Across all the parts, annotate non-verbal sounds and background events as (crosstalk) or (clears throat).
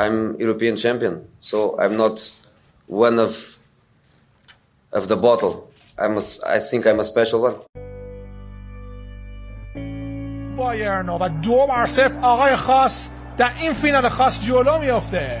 I'm European champion, so I'm not one of of the bottle. I'm a, I think I'm a special one. بایرن و دو بر صفر آقای خاص در این فینال خاص جلو میافته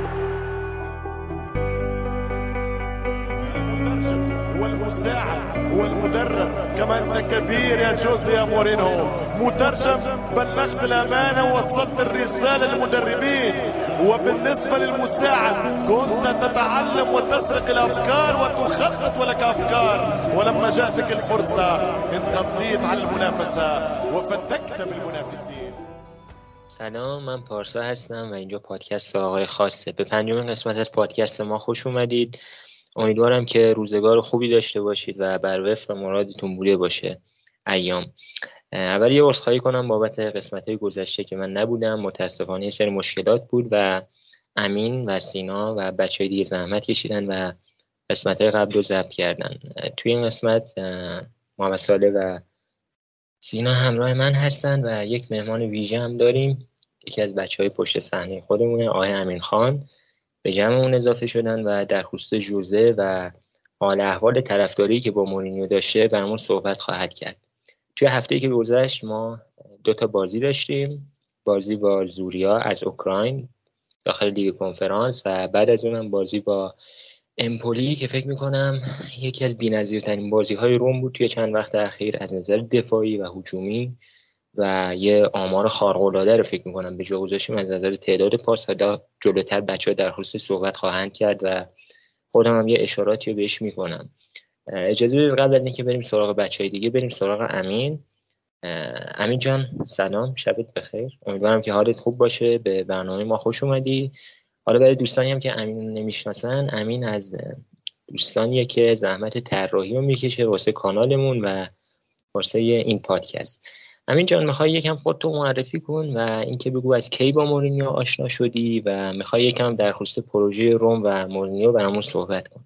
والمساعد والمدرب كما أنت كبير يا جوزي يا مورينو. مترجم بلغت الأمانة ووصلت الرسالة للمدربين. وبالنسبة للمساعد كنت تتعلم وتسرق الأفكار وتخطط ولك أفكار. ولما جاءتك الفرصة انقضيت على المنافسة وفتكت بالمنافسين. سلام من پارسا هستم و اینجا پادکست آقای خاصه. به پنجمین قسمت از پادکست ما خوش اومدید. امیدوارم که روزگار خوبی داشته باشید و بر وفق مرادتون بوده باشه. ایام. اول یه عذرخواهی کنم بابت قسمت های گذشته که من نبودم. متاسفانه یه سری مشکلات بود و امین و سینا و بچه های دیگه زحمت کشیدن و قسمت های قبل رو ضبط کردن. توی این قسمت محمد ساله و سینا همراه من هستن و یک مهمان ویژه هم داریم. یکی از بچه های پشت صحنه خودمونه آقای امین خان. به جمعمون اضافه شدن و در خصوص جوزه و حال احوال طرفداری که با مورینیو داشته برامون صحبت خواهد کرد. توی هفته که گذشت ما دو تا بازی داشتیم. بازی با زوریا از اوکراین داخل لیگ کنفرانس و بعد از اونم بازی با امپولی که فکر می‌کنم یکی از بی‌نظیرترین بازی های روم بود توی چند وقت اخیر از نظر دفاعی و هجومی. و یه آمار خارق‌العاده رو فکر می‌کنم به جا گذاشتیم از نظر تعداد پاس حالا جلوتر بچه ها در خصوص صحبت خواهند کرد و خودم هم یه اشاراتی رو بهش می‌کنم. اجازه بدید قبل از اینکه بریم سراغ بچه های دیگه بریم سراغ امین. امین جان سلام شبت بخیر. امیدوارم که حالت خوب باشه به برنامه ما خوش اومدی. حالا برای دوستانی هم که امین نمی‌شناسن امین از دوستانیه که زحمت طراحی رو می‌کشه واسه کانالمون و واسه این پادکست. همین جان می‌خوای یکم خودتو معرفی کن و اینکه بگو از کی با مورینیو آشنا شدی و می‌خوای یکم در خصوص پروژه روم و مورینیو برامون صحبت کن.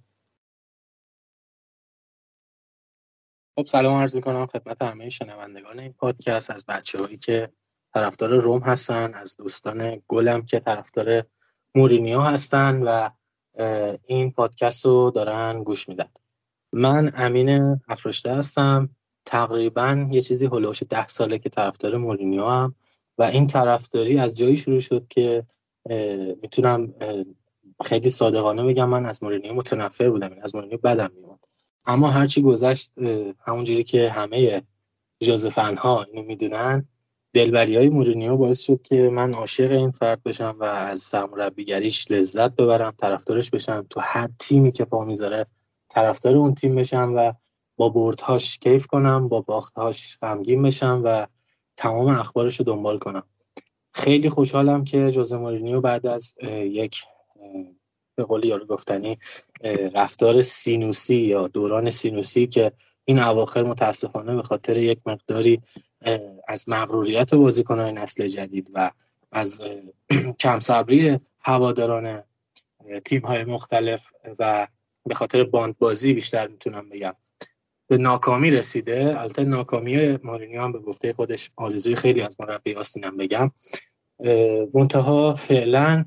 خب سلام عرض می‌کنم خدمت همه شنوندگان این پادکست. از بچه هایی که طرفدار رم هستن از دوستان گلم که طرفدار مورینیو هستن و این پادکست رو دارن گوش میدن. من امین افرشته هستم. تقریبا یه چیزی حول و حوش ده ساله که طرفدار مورینیوام. و این طرفداری از جایی شروع شد که می‌تونم خیلی صادقانه بگم من از مورینیو متنفر بودم این از مورینیو بدم میومد اما هرچی گذشت همونجوری که همه جازفن ها اینو می‌دونن دلبری های مورینیو باعث شد که من عاشق این فرد بشم و از سرمربیگریش لذت ببرم طرفدارش بشم تو هر تیمی که پا می‌ذاره طرفدار اون تیم بشم و با بردهاش کیف کنم با باختهاش غمگین بشم و تمام اخبارش رو دنبال کنم. خیلی خوشحالم که جوزه مورینیو بعد از یک به قول یارو گفتنی رفتار سینوسی یا دوران سینوسی که این اواخر متاسفانه به خاطر یک مقداری از مغروریت بازیکنان نسل جدید و از (clears throat) کم صبری هواداران تیم های مختلف و به خاطر باند بازی بیشتر می‌تونم بگم. به ناکامی رسیده. البته ناکامی مورینیو هم به گفته خودش آرزوی خیلی از مربی‌هاستینم بگم. منتها فعلا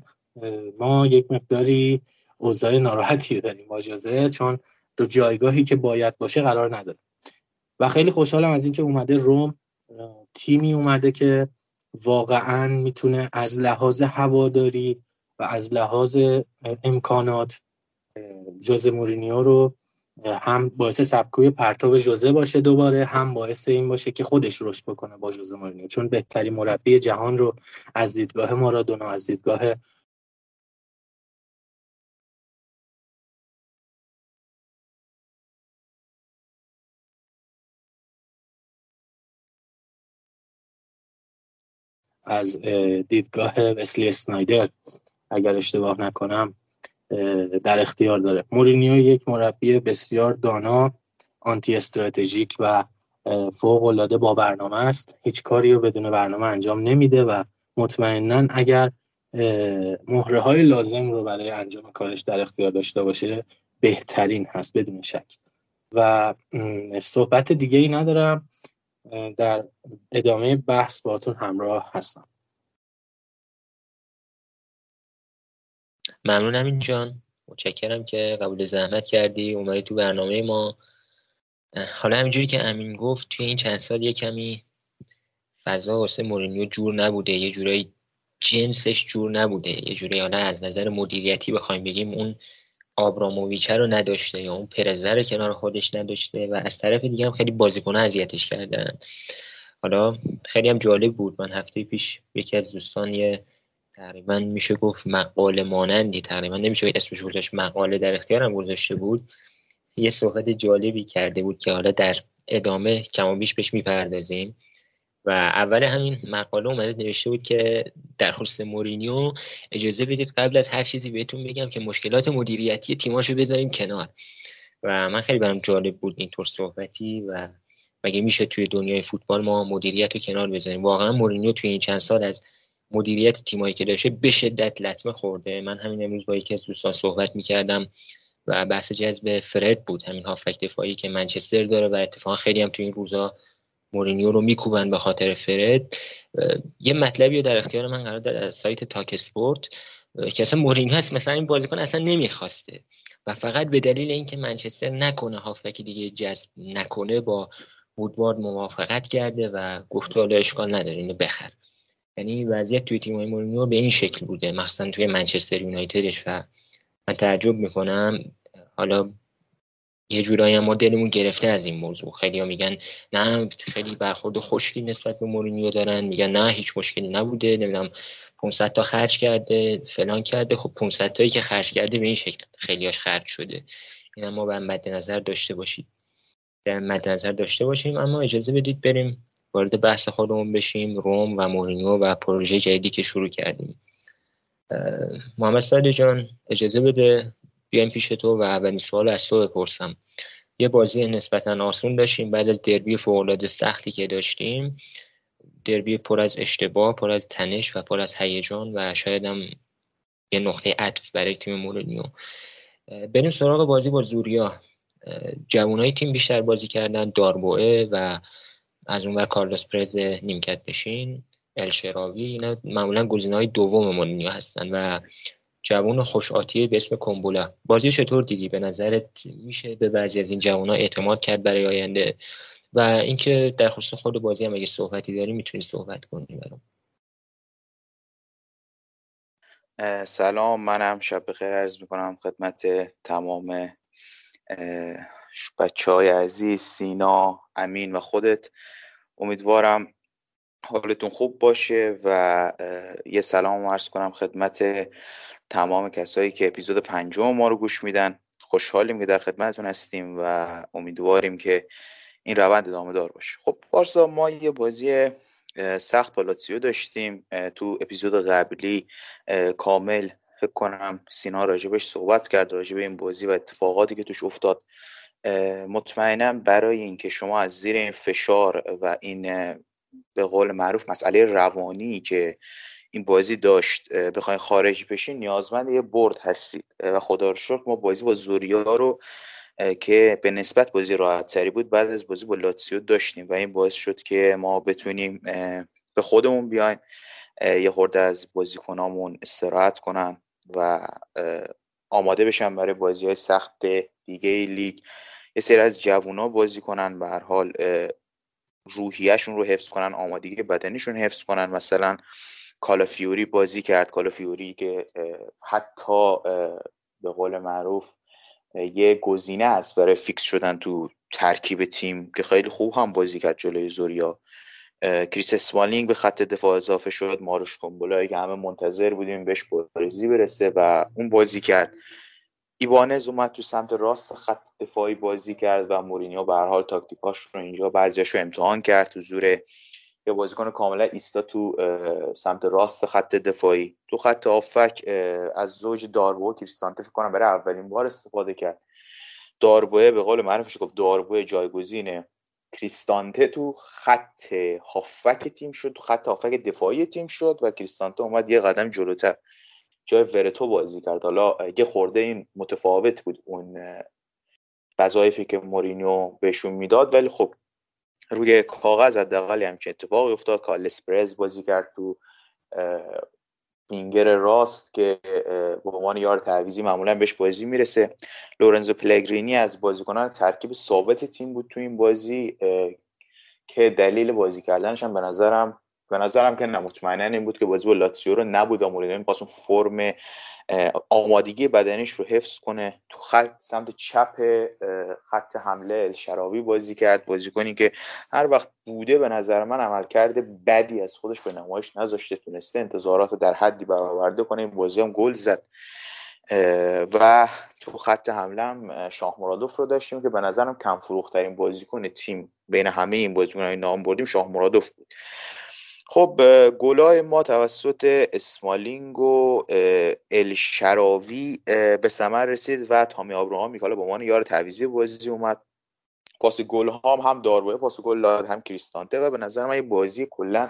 ما یک مقداری اوضاع ناراحتی داریم با چون دو جایگاهی که باید باشه قرار نداره. و خیلی خوشحالم از اینکه اومده روم تیمی اومده که واقعا می‌تونه از لحاظ هواداری و از لحاظ امکانات جوز مورینیو رو هم باعث سبکوی پرتاب جوزه باشه دوباره هم باعث این باشه که خودش رشد بکنه با جوزه مورینیو. چون بهترین مربی جهان رو از دیدگاه مارادونا از دیدگاه از دیدگاه وسلی اسنایدر. اگر اشتباه نکنم در اختیار داره. مورینیو یک مربی بسیار دانا آنتی استراتژیک و فوق العاده با برنامه است. هیچ کاری رو بدون برنامه انجام نمیده و مطمئنا اگر مهره های لازم رو برای انجام کارش در اختیار داشته باشه بهترین هست بدون شک. و صحبت دیگه ای ندارم در ادامه بحث باتون همراه هستم. ممنون همین جان. متشکرم که قبول زحمت کردی. اومدی تو برنامه ما. حالا همینجوری که امین گفت توی این چند سال یه کمی فضا واسه مورینیو جور نبوده. یه جورایی جنسش جور نبوده. یه جوری حالا از نظر مدیریتی بخوایم بگیم اون آبراموویچه رو نداشته یا اون پرزر کنار خودش نداشته و از طرف دیگه هم خیلی بازیکن اذیتش کردن. حالا خیلی هم جالب بود. من هفته پیش یکی از دوستان یه تقریبا میشه گفت مقاله مانندی. تقریبا نمیشه اسمش گذاشت مقاله در اختیارم گذاشته بود. یه صحبت جالبی کرده بود که حالا در ادامه کم بیش بهش می‌پردازیم. و اول همین مقاله اومده نوشته بود که در خصوص مورینیو اجازه بدید قبل از هر چیزی بهتون بگم که مشکلات مدیریتی تیماشو بذاریم کنار. و من خیلی برام جالب بود اینطور صحبتی و مگه میشه توی دنیای فوتبال ما مدیریت رو کنار بذاریم؟ واقعا مورینیو توی این چند سال از مدیریت تیمایی که داشته به شدت لطمه خورده. من همین امروز با یکی از دوستان صحبت می‌کردم و بحث جذب فرد بود. همین هافبک دفاعی که منچستر داره و اتفاقا خیلی هم تو این روزا مورینیو رو میکوبن به خاطر فرد. یه مطلبی رو در اختیار من قرار از سایت تاک اسپورت که اصلا مورینیو هست مثلا این بازیکن اصلا نمی‌خواسته و فقط به دلیل اینکه منچستر نکنه هافبک دیگه جذب نکنه با وودوارد موافقت کرده و گفت حالا اشکال نداره اینو بخر. یعنی وضعیت توی تیم مورینیو به این شکل بوده. مثلا توی منچستر یونایتدش و من تعجب می‌کنم. حالا یه جورایی ما دلمون گرفته از این موضوع. خیلی ها میگن نه خیلی برخورد خوشی نسبت به مورینیو دارن. میگن نه هیچ مشکلی نبوده. نمی‌دونم 500 تا خرج کرده فلان کرده. خب 500 تایی که خرج کرده به این شکل خیلیاش خرج شده. این ما باید مد نظر داشته باشید در مد نظر داشته باشیم. اما اجازه بدید بریم وارد بحث خودمون بشیم روم و مورینیو و پروژه جدیدی که شروع کردیم. محمد سالی جان اجازه بده بیایم پیش تو و اولین سوال از تو بپرسم. یه بازی نسبتا آسون داشتیم بعد از دربی فوقالعاده سختی که داشتیم. دربی پر از اشتباه پر از تنش و پر از هیجان و شاید هم یه نقطه عطف برای تیم مورینیو. بریم سراغ بازی با زوریا. جوانای تیم بیشتر بازی کردن داربوه و از اونور کارلوس پرز نیمکت بشین الشراوی اینا معمولا گزینه‌های دوم مورینیو هستن و جوان خوش آتیه به اسم کومبولا بازی چطور دیدی؟ به نظرت میشه به بعضی از این جوان ها اعتماد کرد برای آینده؟ و اینکه در خصوص خود بازی هم اگه صحبتی داری می‌تونی صحبت کنی برام. سلام منم شب بخیر عرض می‌کنم خدمت تمام بچه های عزیز سینا امین و خودت امیدوارم حالتون خوب باشه و یه سلام عرض کنم خدمت تمام کسایی که اپیزود پنجم ما رو گوش میدن. خوشحالیم که در خدمتتون هستیم و امیدواریم که این روند ادامه دار باشه. خب بارسا ما یه بازی سخت با لاتسیو داشتیم. تو اپیزود قبلی کامل فکر کنم سینا راجبش صحبت کرد راجب این بازی و اتفاقاتی که توش افتاد. مطمئنم برای اینکه شما از زیر این فشار و این به قول معروف مسئله روانی که این بازی داشت بخواین خارج بشین نیازمند یه برد هستید. و خدا رو شکر ما بازی با زوریا رو که به نسبت بازی راحت تری بود بعد از بازی با لاتسیو داشتیم و این باعث شد که ما بتونیم به خودمون بیایم یه خورده از بازیکنامون استراحت کنن و آماده بشن برای بازی های سخت دیگه لیگ. یه سری از جوونا بازی کنن به هر حال روحیهشون رو حفظ کنن آمادگی بدنیشون حفظ کنن. مثلا کالافیوری بازی کرد. کالافیوری که حتی به قول معروف یه گزینه است برای فیکس شدن تو ترکیب تیم که خیلی خوب هم بازی کرد جلوی زوریا. کریس اسمالینگ به خط دفاع اضافه شد ماراش کومبولایی که همه منتظر بودیم بهش بازی برسه و اون بازی کرد. ایوانز اومد تو سمت راست خط دفاعی بازی کرد و مورینیو به هر حال تاکتیکاش رو اینجا بعضیاشو امتحان کرد تو زور یه بازیکن کاملا ایستا تو سمت راست خط دفاعی. تو خط آفک از زوج داربو کریستانته فکر کنم برای اولین بار استفاده کرد. داربوه به قول معروفش گفت داربوه جایگزینه. کریستانته تو خط هافک تیم شد تو خط هافک دفاعی تیم شد و کریستانته اومد یه قدم جلوتر. جای ورتو بازی کرد. حالا یه خورده این متفاوت بود اون وظایفی که مورینیو بهشون می‌داد ولی خب روی کاغذ حداقل همچین اتفاقی افتاد. کالس پرز بازی کرد تو وینگر راست که به عنوان یار تعویزی معمولا بهش بازی می‌رسه. لورنزو پلگرینی از بازیکنان ترکیب ثابت تیم بود تو این بازی که دلیل بازی کردنش هم به نظرم به نظرم که نه این بود که بازی با لاتسیو رو نبود مورینیو می‌خواست فرم آمادگی بدنیش رو حفظ کنه. تو خط سمت چپ خط حمله الشراوی بازی کرد. بازی کنی که هر وقت بوده به نظر من عمل کرده بدی از خودش به نمایش نذاشته. تونسته انتظارات رو در حدی برآورده کنه. این بازی هم گل زد. و تو خط حمله هم شاه مرادوف رو داشتیم که به نظرم کم فروخترین بازیکن تیم. بین همه این بازیکنان نام بردیم شاه مرادوف بود. خب گلای ما توسط اسمالینگ و الشراوی به ثمر رسید و تامی آبراهام حالا به عنوان یار تعویزی بازی اومد. پاس گل هم هم داروه پاس گل داد هم کریستانته و به نظر من این بازی کلا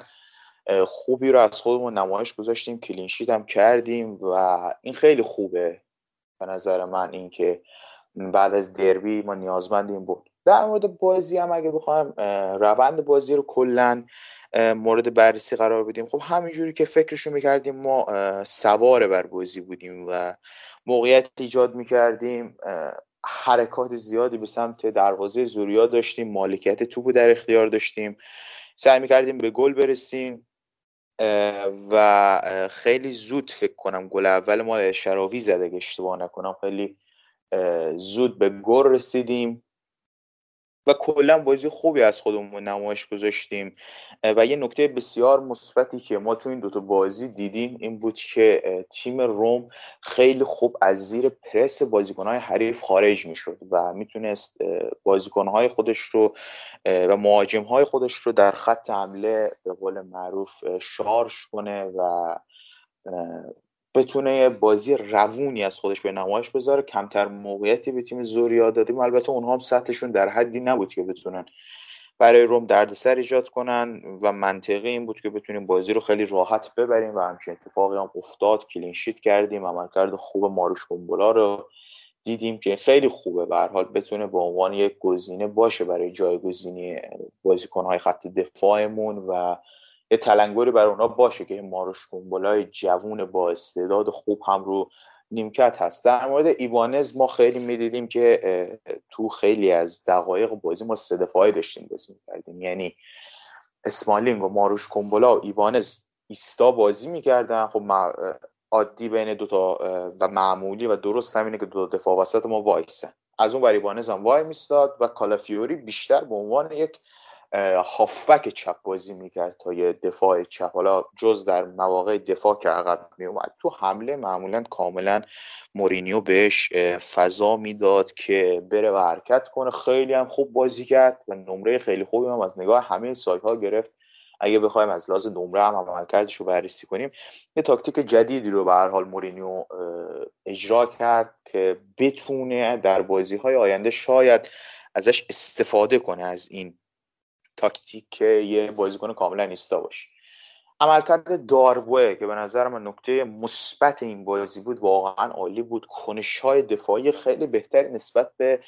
خوبی رو از خودمون نمایش گذاشتیم کلینشیت هم کردیم و این خیلی خوبه به نظر من اینکه بعد از دربی ما نیازمندیم بود. در مورد بازی هم اگه بخوایم روند بازی رو کلا مورد بررسی قرار بدیم. خب همینجوری که فکرشو می‌کردیم ما سوار بر بازی بودیم و موقعیت ایجاد می‌کردیم. حرکات زیادی به سمت دروازه زوریا داشتیم مالکیت توپو در اختیار داشتیم. سعی می‌کردیم به گل برسیم و خیلی زود فکر کنم گل اول ما شراوی زده اگه اشتباه نکنم. خیلی زود به گل رسیدیم. و کلا بازی خوبی از خودمون نمایش گذاشتیم. و یه نکته بسیار مثبتی که ما تو این دوتا بازی دیدیم این بود که تیم روم خیلی خوب از زیر پرس بازیکنهای حریف خارج می‌شد و می‌تونست بازیکنهای خودش رو و مهاجمهای خودش رو در خط حمله به قول معروف شارژ کنه و بتونه بازی روونی از خودش به نمایش بذاره. کمتر موقعیتی به تیم زوریا دادیم. البته اونها هم سطحشون در حدی نبود که بتونن برای روم دردسر ایجاد کنن و منطقی این بود که بتونیم بازی رو خیلی راحت ببریم و همچین اتفاقی هم افتاد. کلینشیت کردیم عملکرد خوب ماروش کنبولا رو دیدیم که خیلی خوبه. به حال بتونه به عنوان یک گزینه باشه برای جایگزینی بازیکنهای خط دفاعمون و یه تلنگری برای اونا باشه که این ماراش کومبولای جوون با استعداد خوب هم رو نیمکت هست. در مورد ایبانز ما خیلی می‌دیدیم که تو خیلی از دقایق بازی ما سه دفاعی داشتیم بازی می‌کردیم. یعنی اسمالینگ و ماراش کومبولا و ایبانز ایستا بازی می‌کردن. خب عادی بین دوتا و معمولی و درست همینه که دو دفاع وسط ما وایسن. از اون بر ایبانز هم وای میستاد و کالافیوری بیشتر به عنوان یک هافبک چپ بازی می‌کرد تا یه دفاع چپ. حالا جز در مواقع دفاع که عقب میومد تو حمله معمولا کاملا مورینیو بهش فضا می‌داد که بره و حرکت کنه. خیلی هم خوب بازی کرد و نمره خیلی خوبی هم از نگاه همه سایت گرفت. اگه بخوایم از لحاظ نمره هم عملکردش رو بررسی کنیم یه تاکتیک جدیدی رو به هر حال مورینیو اجرا کرد که بتونه در بازی های آینده شاید ازش استفاده کنه از این تاکتیک یه بازیکن کاملا نیستا باشه. عملکرد داروه که به نظر من نکته مثبت این بازی بود واقعا عالی بود. کنش های دفاعی خیلی بهتر نسبت به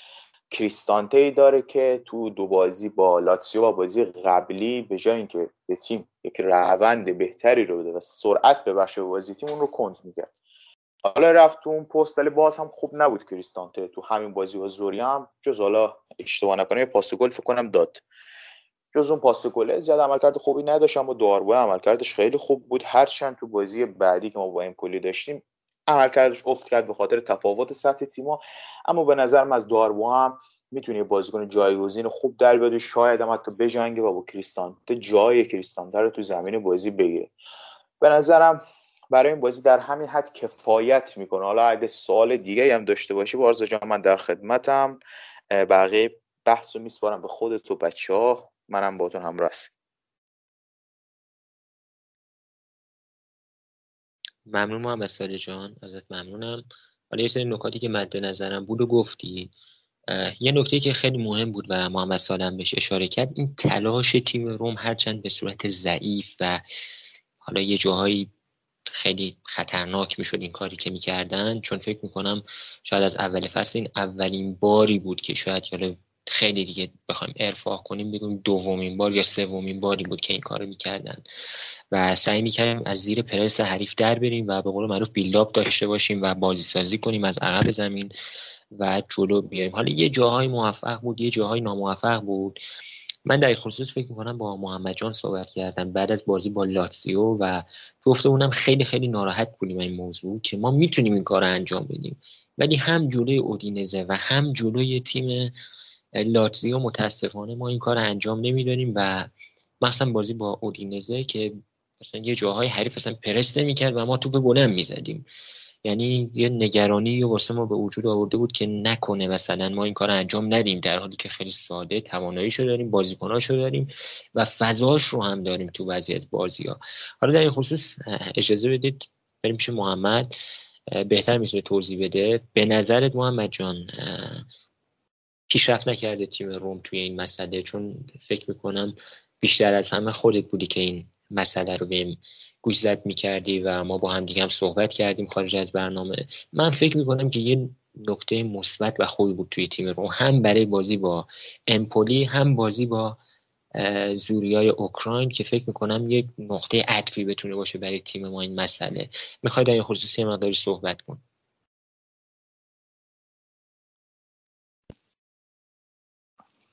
کریستانته ای داره که تو دو بازی با لاتسیو و بازی قبلی به جای اینکه به تیم یک روند بهتری رو بده و سرعت به بخش بازی تیم اون رو کند می‌کرد. حالا رفت تو اون پست ولی باز هم خوب نبود کریستانته. تو همین بازی با زوری هم جز حالا اشتباه نکنم پاس گل فکر کنم داد. جز اون پاس گله زیاد عملکرد خوبی نداشت اما داروه عملکردش خیلی خوب بود. هرچند تو بازی بعدی که ما با این پلی داشتیم عملکردش افت کرد به خاطر تفاوت سطح تیما اما به نظرم از داربو هم می‌تونه بازیکن جایگزین خوب در بیاد شاید هم حتی بجنگه و با کریستانته جای کریستانته رو تو زمین بازی بگیره. به نظرم برای این بازی در همین حد کفایت می‌کنه. حالا اگه سوال دیگه هم داشته باشی بارزا جان من در خدمتم. بقیه بحث رو میسپارم به خودت و بچه ها منم باتون همراه هستم. ممنون محمد سالی جان ازت ممنونم. حالا یه سری نکاتی که مد نظرم بود و گفتی. یه نکته که خیلی مهم بود و محمد سالم بهش اشاره کرد این تلاش تیم روم هرچند به صورت ضعیف و حالا یه جاهایی خیلی خطرناک می‌شد این کاری که می‌کردن چون فکر می‌کنم شاید از اول فصل این اولین باری بود که شاید حالا خیلی دیگه بخوایم ارفاق کنیم بگیم دومین بار یا سومین باری بود که این کارو می‌کردن. و سعی می‌کردیم از زیر پرس حریف در بریم و به قول معروف بیلداپ داشته باشیم و بازی سازی کنیم از عقب زمین و جلو بیایم. حالا یه جاهای موفق بود یه جاهای ناموفق بود. من در خصوص فکر می‌کنم با محمد جان صحبت کردم. بعد از بازی با لاتسیو و گفته اونم خیلی خیلی ناراحت بودیم این موضوع که ما می‌تونیم این کار انجام بدیم. ولی هم جلوی اودینزه و هم جلوی تیم لاتزیو متاسفانه ما این کار انجام نمیداریم و مثلا بازی با اودینزه که مثلا یه جاهای حریف اصلا پرست نمی‌کرد و ما توپ بلند می‌زدیم. یعنی یه نگرانی واسه ما به وجود آورده بود که نکنه مثلا ما این کار انجام ندیم در حالی که خیلی ساده تواناییشو داریم بازیکناشو داریم و فضاش رو هم داریم تو بعضی از بازی ها حالا در این خصوص اجازه بدید بریم پیش محمد. بهتر می‌تونه توضیح بده. به نظرت محمد جان پیشرفت نکرده تیم روم توی این مسئله چون فکر می‌کنم بیشتر از همه خودت بودی که این مسئله رو بهم گوش زد می‌کردی و ما با هم دیگه هم صحبت کردیم خارج از برنامه. من فکر می‌کنم که یه نکته مثبت و خوبی بود توی تیم روم هم برای بازی با امپولی هم بازی با زوریای اوکراین که فکر می‌کنم یک نقطه عطفی بتونه باشه برای تیم ما این مسئله. می‌خوای در این خصوصی مقداری صحبت کن.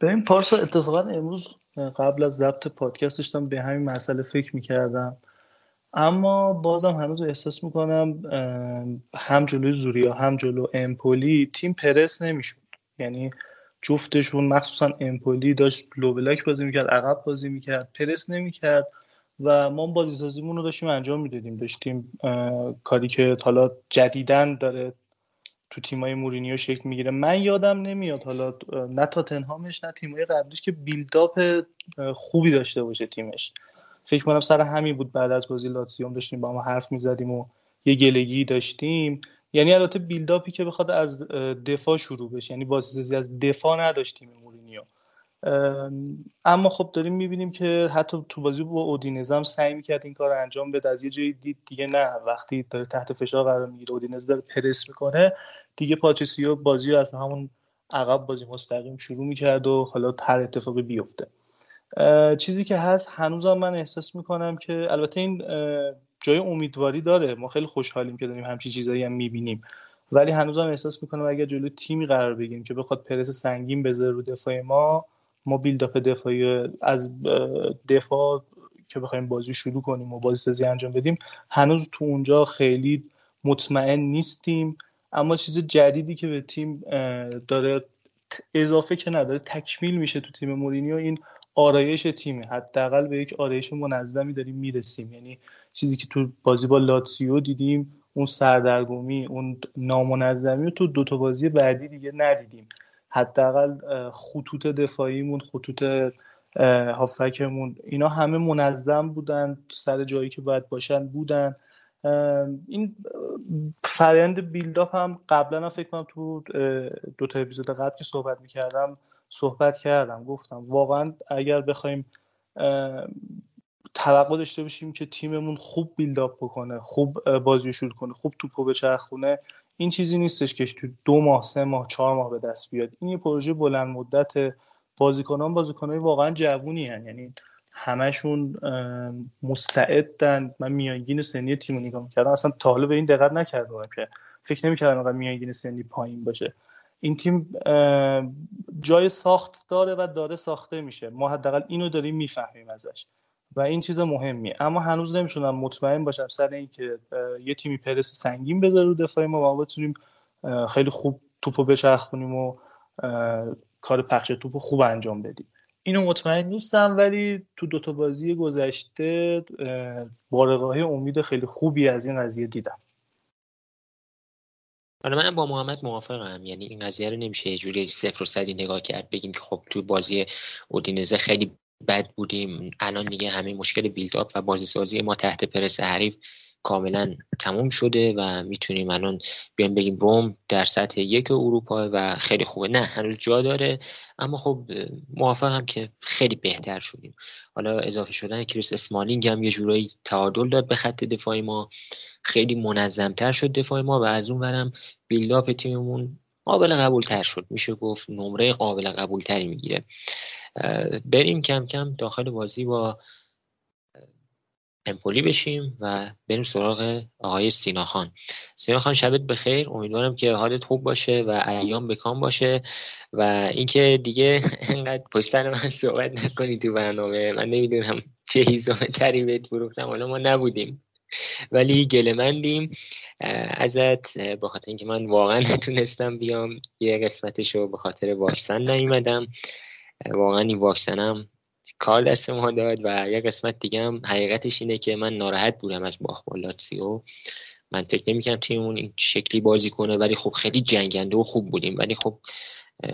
این پارسا اتفاقا امروز قبل از ضبط پادکست داشتم به همین مسئله فکر می‌کردم. اما بازم هنوز احساس می‌کنم هم جلوی زوریا هم جلو امپولی تیم پرس نمی‌شد. یعنی جفتشون مخصوصا امپولی داشت لو بلاک بازی می‌کرد عقب بازی می‌کرد پرس نمی‌کرد و ما بازی سازیمون رو داشتیم انجام می‌دادیم. داشتیم کاری که حالا جدیدن داره تو تیمای مورینیو شکل می‌گیره. من یادم نمیاد حالا نه تاتنهامش نه تیمای قبلیش که بیلداپ خوبی داشته باشه تیمش. فکر کنم سر همین بود بعد از بازی لاتزیوم داشتیم با ما حرف می‌زدیم و یه گلگی داشتیم. یعنی البته بیلداپی که بخواد از دفاع شروع بشه. یعنی بازیسازی از دفاع نداشتیم مورینیو. اما خب داریم می‌بینیم که حتی تو بازی با اودینز هم سعی می‌کرد این کار انجام بده. از یه جایی دید دیگه نه. وقتی داره تحت فشار قرار می‌گیره اودینز داره پرس می‌کنه. دیگه پاچسیو بازی از همون عقب بازی مستقیم شروع می‌کرد و حالا هر اتفاقی بیفته. چیزی که هست هنوزم من احساس می‌کنم که البته این جای امیدواری داره. ما خیلی خوشحالیم که داریم همچین چیزایی هم می‌بینیم. ولی هنوزم احساس می‌کنم اگر جلو تیمی قرار بگیریم که بخواد پرس سنگین بذاره رو دفاع ما ما بیلداپ دفاعی از دفاع که بخوایم بازی شروع کنیم و بازی سازی انجام بدیم هنوز تو اونجا خیلی مطمئن نیستیم. اما چیز جدیدی که به تیم داره اضافه که نداره تکمیل میشه تو تیم مورینیو این آرایش تیمه. حداقل به یک آرایش منظمی داریم می‌رسیم. یعنی چیزی که تو بازی با لاتسیو دیدیم اون سردرگمی اون نامنظمی و تو دوتا بازی بعدی دیگه ندیدیم. حداقل خطوط دفاعیمون خطوط هافکمون اینا همه منظم بودن سر جایی که باید باشن بودن. این فرآیند بیلداپ هم قبلا فکر کنم تو دو تا اپیزود قبل که صحبت می‌کردم صحبت کردم گفتم واقعا اگر بخوایم توقع داشته باشیم که تیممون خوب بیلداپ بکنه خوب بازی شروع کنه خوب توپو به چرخونه این چیزی نیستش که تو دو ماه سه ماه چهار ماه به دست بیاد. این یه پروژه بلند مدت بازیکنان بازیکنای واقعا جوونی هن. یعنی همشون مستعدن. من میانگین سنی تیم رو نگاه می‌کردم. اصلا تا به این دقت نکردم که فکر نمی‌کردم اینقدر میانگین سنی پایین باشه. این تیم جای ساخت داره و داره ساخته میشه. ما حداقل اینو داریم می‌فهمیم ازش. و این چیز مهمیه. اما هنوز نمی‌تونم مطمئن باشم سر اینکه یه تیمی پرس سنگین بذاره رو دفاع ما و بتونیم خیلی خوب توپو بچرخونیم و کار پخش توپو خوب انجام بدیم. اینو مطمئن نیستم ولی تو دوتا بازی گذشته بارقاهی امید خیلی خوبی از این قضیه دیدم. حالا منم با محمد موافقم. یعنی این قضیه رو نمیشه یه جوری صفر و صدی نگاه کرد بگیم که خب تو بازی اودینزه خیلی بد بودیم. الان دیگه همه مشکل بیلداپ و بازی سازی ما تحت پرس حریف کاملا تموم شده و می‌تونیم الان بیایم بگیم روم در سطح یک اروپا و خیلی خوبه. نه هنوز جا داره اما خب موافقم که خیلی بهتر شدیم. حالا اضافه شدن کریس اسمالینگ هم یه جورایی تعادل داد به خط دفاعی ما. خیلی منظمتر شد دفاع ما و از اون برم بیلداپ تیممون قابل قبول تر شد. میشه گفت نمره قابل قبول تری می‌گیره. بریم کم کم داخل بازی با امپولی بشیم و بریم سراغ آقای سینا خان. سینا خان شبت بخیر. امیدوارم که حالت خوب باشه و ایام بکام باشه و اینکه دیگه (laughs) انقدر پشتن من صحبت نکنی تو برنامه. من نمی‌دونم چه هیزامه تری بهت فروختم. حالا ما نبودیم. ولی گلمندیم ازت به خاطر اینکه من واقعا (laughs) نتونستم بیام یه قسمتش رو به خاطر واکسن نیومدم. واقعا این واکسنم کار دست ما داد و یه قسمت دیگه هم حقیقتش اینه که من ناراحت بودم از باخ و من فکر نمی‌کنم تیممون این شکلی بازی کنه ولی خب خیلی جنگنده و خوب بودیم. ولی خب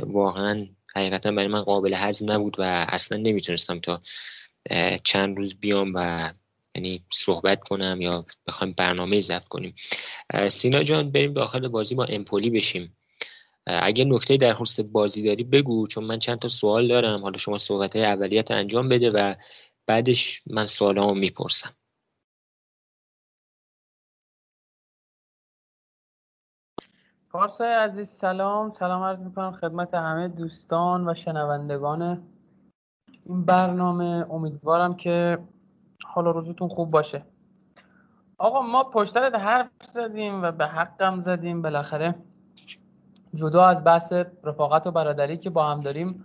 واقعا حقیقتا برای من قابل هضم نبود و اصلا نمی‌تونستم تا چند روز بیام و یعنی صحبت کنم یا بخوایم برنامه ضبط کنیم. سینا جان بریم داخل بازی با امپولی بشیم. اگه نکته در خصوص بازی داری بگو چون من چند تا سوال دارم. حالا شما صحبت های اولیت انجام بده و بعدش من سوالامو می‌پرسم. پارسای عزیز سلام. سلام عرض می‌کنم خدمت همه دوستان و شنوندگان این برنامه. امیدوارم که حالا روزتون خوب باشه. آقا ما پشت حرف زدیم و به حقم زدیم. بالاخره جدا از بحث رفاقت و برادری که با هم داریم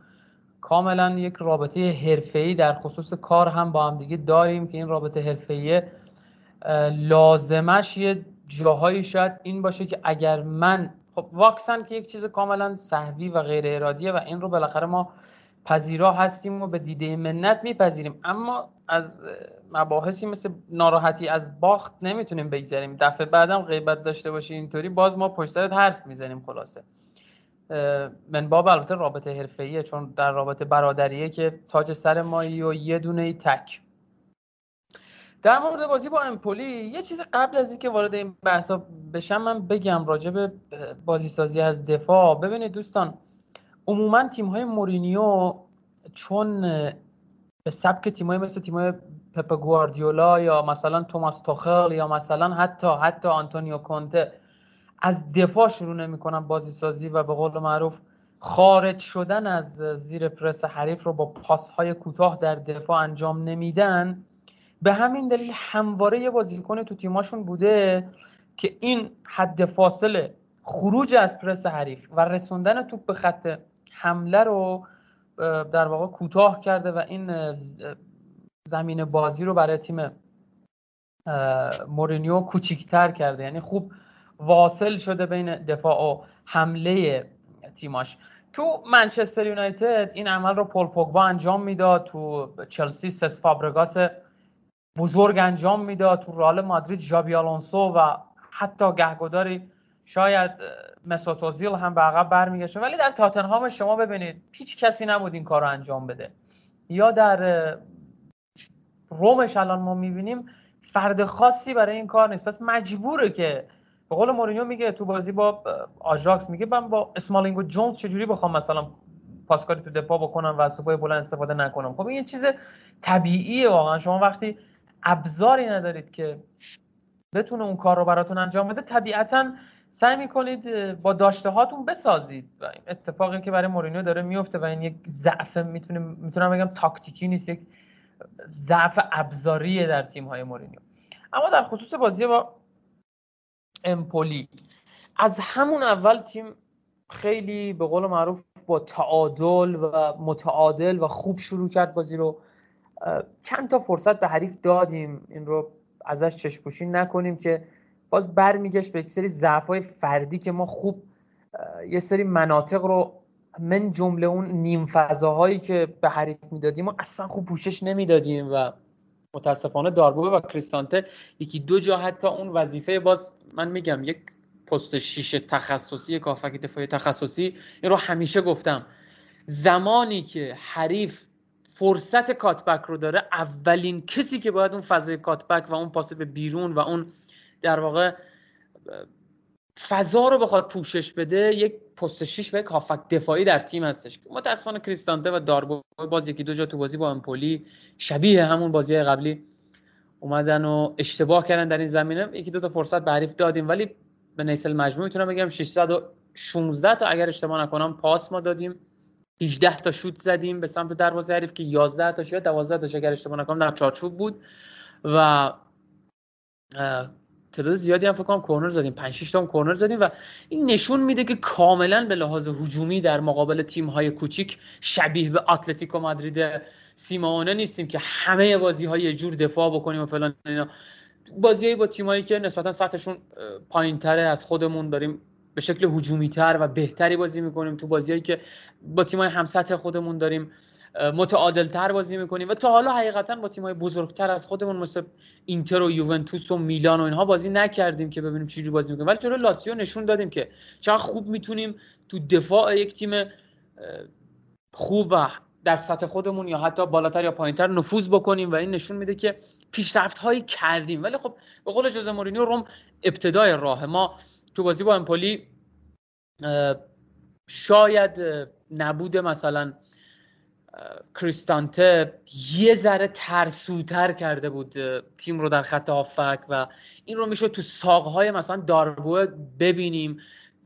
کاملا یک رابطه حرفه‌ای در خصوص کار هم با هم دیگه داریم که این رابطه حرفه‌ای لازمش یه جاهایی شاید این باشه که اگر من خب واکسن که یک چیز کاملا صحوی و غیر ارادیه و این رو بالاخره ما پذیرا هستیم و به دیده منت میپذیریم. اما از مباحثی مثل ناراحتی از باخت نمی‌تونیم بگذاریم دفعه بعدم غیبت داشته باشی اینطوری باز ما پشت سرت حرف می‌زنیم خلاصه. من باب البته رابطه حرفه‌ایه چون در رابطه برادریه که تاج سر مایی و یه دونه ای تک. در مورد بازی با امپولی یه چیز قبل از اینکه وارد این بحثا بشم من بگم راجع به بازی سازی از دفاع. ببینید دوستان عموما تیم های مورینیو چون به سبک تیم های مثل تیم های پپ گواردیولا یا مثلا توماس توخل یا مثلا حتی حتی آنتونیو کونته از دفاع شروع نمی‌کنن بازی سازی و به قول معروف خارج شدن از زیر پرس حریف رو با پاس های کوتاه در دفاع انجام نمیدن. به همین دلیل همواره یه بازیکن تو تیماشون بوده که این حد فاصله خروج از پرس حریف و رسوندن توپ به خط حمله رو در واقع کوتاه کرده و این زمین بازی رو برای تیم مورینیو کوچیکتر کرده. یعنی خوب واصل شده بین دفاع و حمله تیماش. تو منچستر یونایتد این عمل رو پول پوگبا انجام می‌داد تو چلسی سس فابرگاس بزرگ انجام می‌داد تو رئال مادرید ژابی آلونسو و حتی گهگداری شاید مسوتوزیل هم به عقب برمیگشت. ولی در تاتنهام شما ببینید هیچ کسی نبود این کار رو انجام بده. یا در رومش الان ما می‌بینیم فرد خاصی برای این کار نیست. پس مجبوره که به قول مورینیو میگه تو بازی با آژاکس میگه من با اسمالینگ و جونز چجوری بخوام مثلا پاسکاری تو دفاع بکنم و از توپای بلند استفاده نکنم؟ خب این چیز طبیعیه واقعا. شما وقتی ابزاری ندارید که بتونه اون کار رو براتون انجام بده طبیعتا سعی می‌کنید با داشته هاتون بسازید. و این اتفاقی که برای مورینیو داره میفته و این یک ضعف می‌تونم می‌تونم بگم تاکتیکی نیست یک ضعف ابزاریه در تیم های مورینیو. اما در خصوص بازی با امپولی. از همون اول تیم خیلی به قول معروف با تعادل و متعادل و خوب شروع کرد بازی رو. چند تا فرصت به حریف دادیم. این رو ازش چشپوشی نکنیم که باز برمیگشت به یک سری ضعف‌های فردی که ما خوب یه سری مناطق رو من جمله اون نیم فضاهایی که به حریف می‌دادیم و اصلا خوب پوشش نمی‌دادیم و متاسفانه داربوه و کریستانته یکی دو جا حتی اون وظیفه باز من میگم یک پست شیش تخصصی کافک دفاعی تخصصی این رو همیشه گفتم. زمانی که حریف فرصت کاتبک رو داره اولین کسی که باید اون فضای کاتبک و اون پاس به بیرون و اون در واقع فضا رو بخواد پوشش بده یک پست 6 و یک هافک دفاعی در تیم هستش. متاسفانه کریستانته و داربو باز یکی دو جا تو بازی با امپولی شبیه همون بازی قبلی اومدن و اشتباه کردن در این زمینه. یکی دو تا فرصت به حریف دادیم ولی به نیسل مجموع می‌تونم بگم 616 تا اگر اشتباه نکنم پاس ما دادیم. 18 تا شوت زدیم به سمت دروازه حریف که 11 تا یا 12 تا اگر اشتباه نکنم در چارچوب بود. و تعداد زیادی هم فکر کنم کورنر زدیم. 5 6 تا کورنر زدیم و این نشون میده که کاملا به لحاظ هجومی در مقابل تیم های کوچیک شبیه به اتلتیکو مادرید سیماونه نیستیم که همه بازی های جور دفاع بکنیم و فلان اینا. بازیایی با تیمایی که نسبتا سطحشون پایینتره از خودمون داریم به شکل هجومی تر و بهتری بازی می‌کنیم. تو بازیایی که با تیمای هم سطح خودمون داریم متعادل تر بازی می‌کنیم. و تا حالا حقیقتا با تیمای بزرگتر از خودمون مثل اینتر و یوونتوس و میلان و اینها بازی نکردیم که ببینیم چجوری بازی می‌کنیم. ولی جلو لاتزیو نشون دادیم که چقدر خوب می‌تونیم تو دفاع یک تیم خوب و در سطح خودمون یا حتی بالاتر یا پایینتر نفوذ بکنیم. و این نشون میده که پیشرفت هایی کردیم. ولی خب به قول جوزه مورینیو روم ابتدای راه. ما تو بازی با امپولی شاید نبود مثلا کریستانته یه ذره ترسوتر کرده بود تیم رو در خط هافک و این رو میشه تو ساقهای مثلا داربوه ببینیم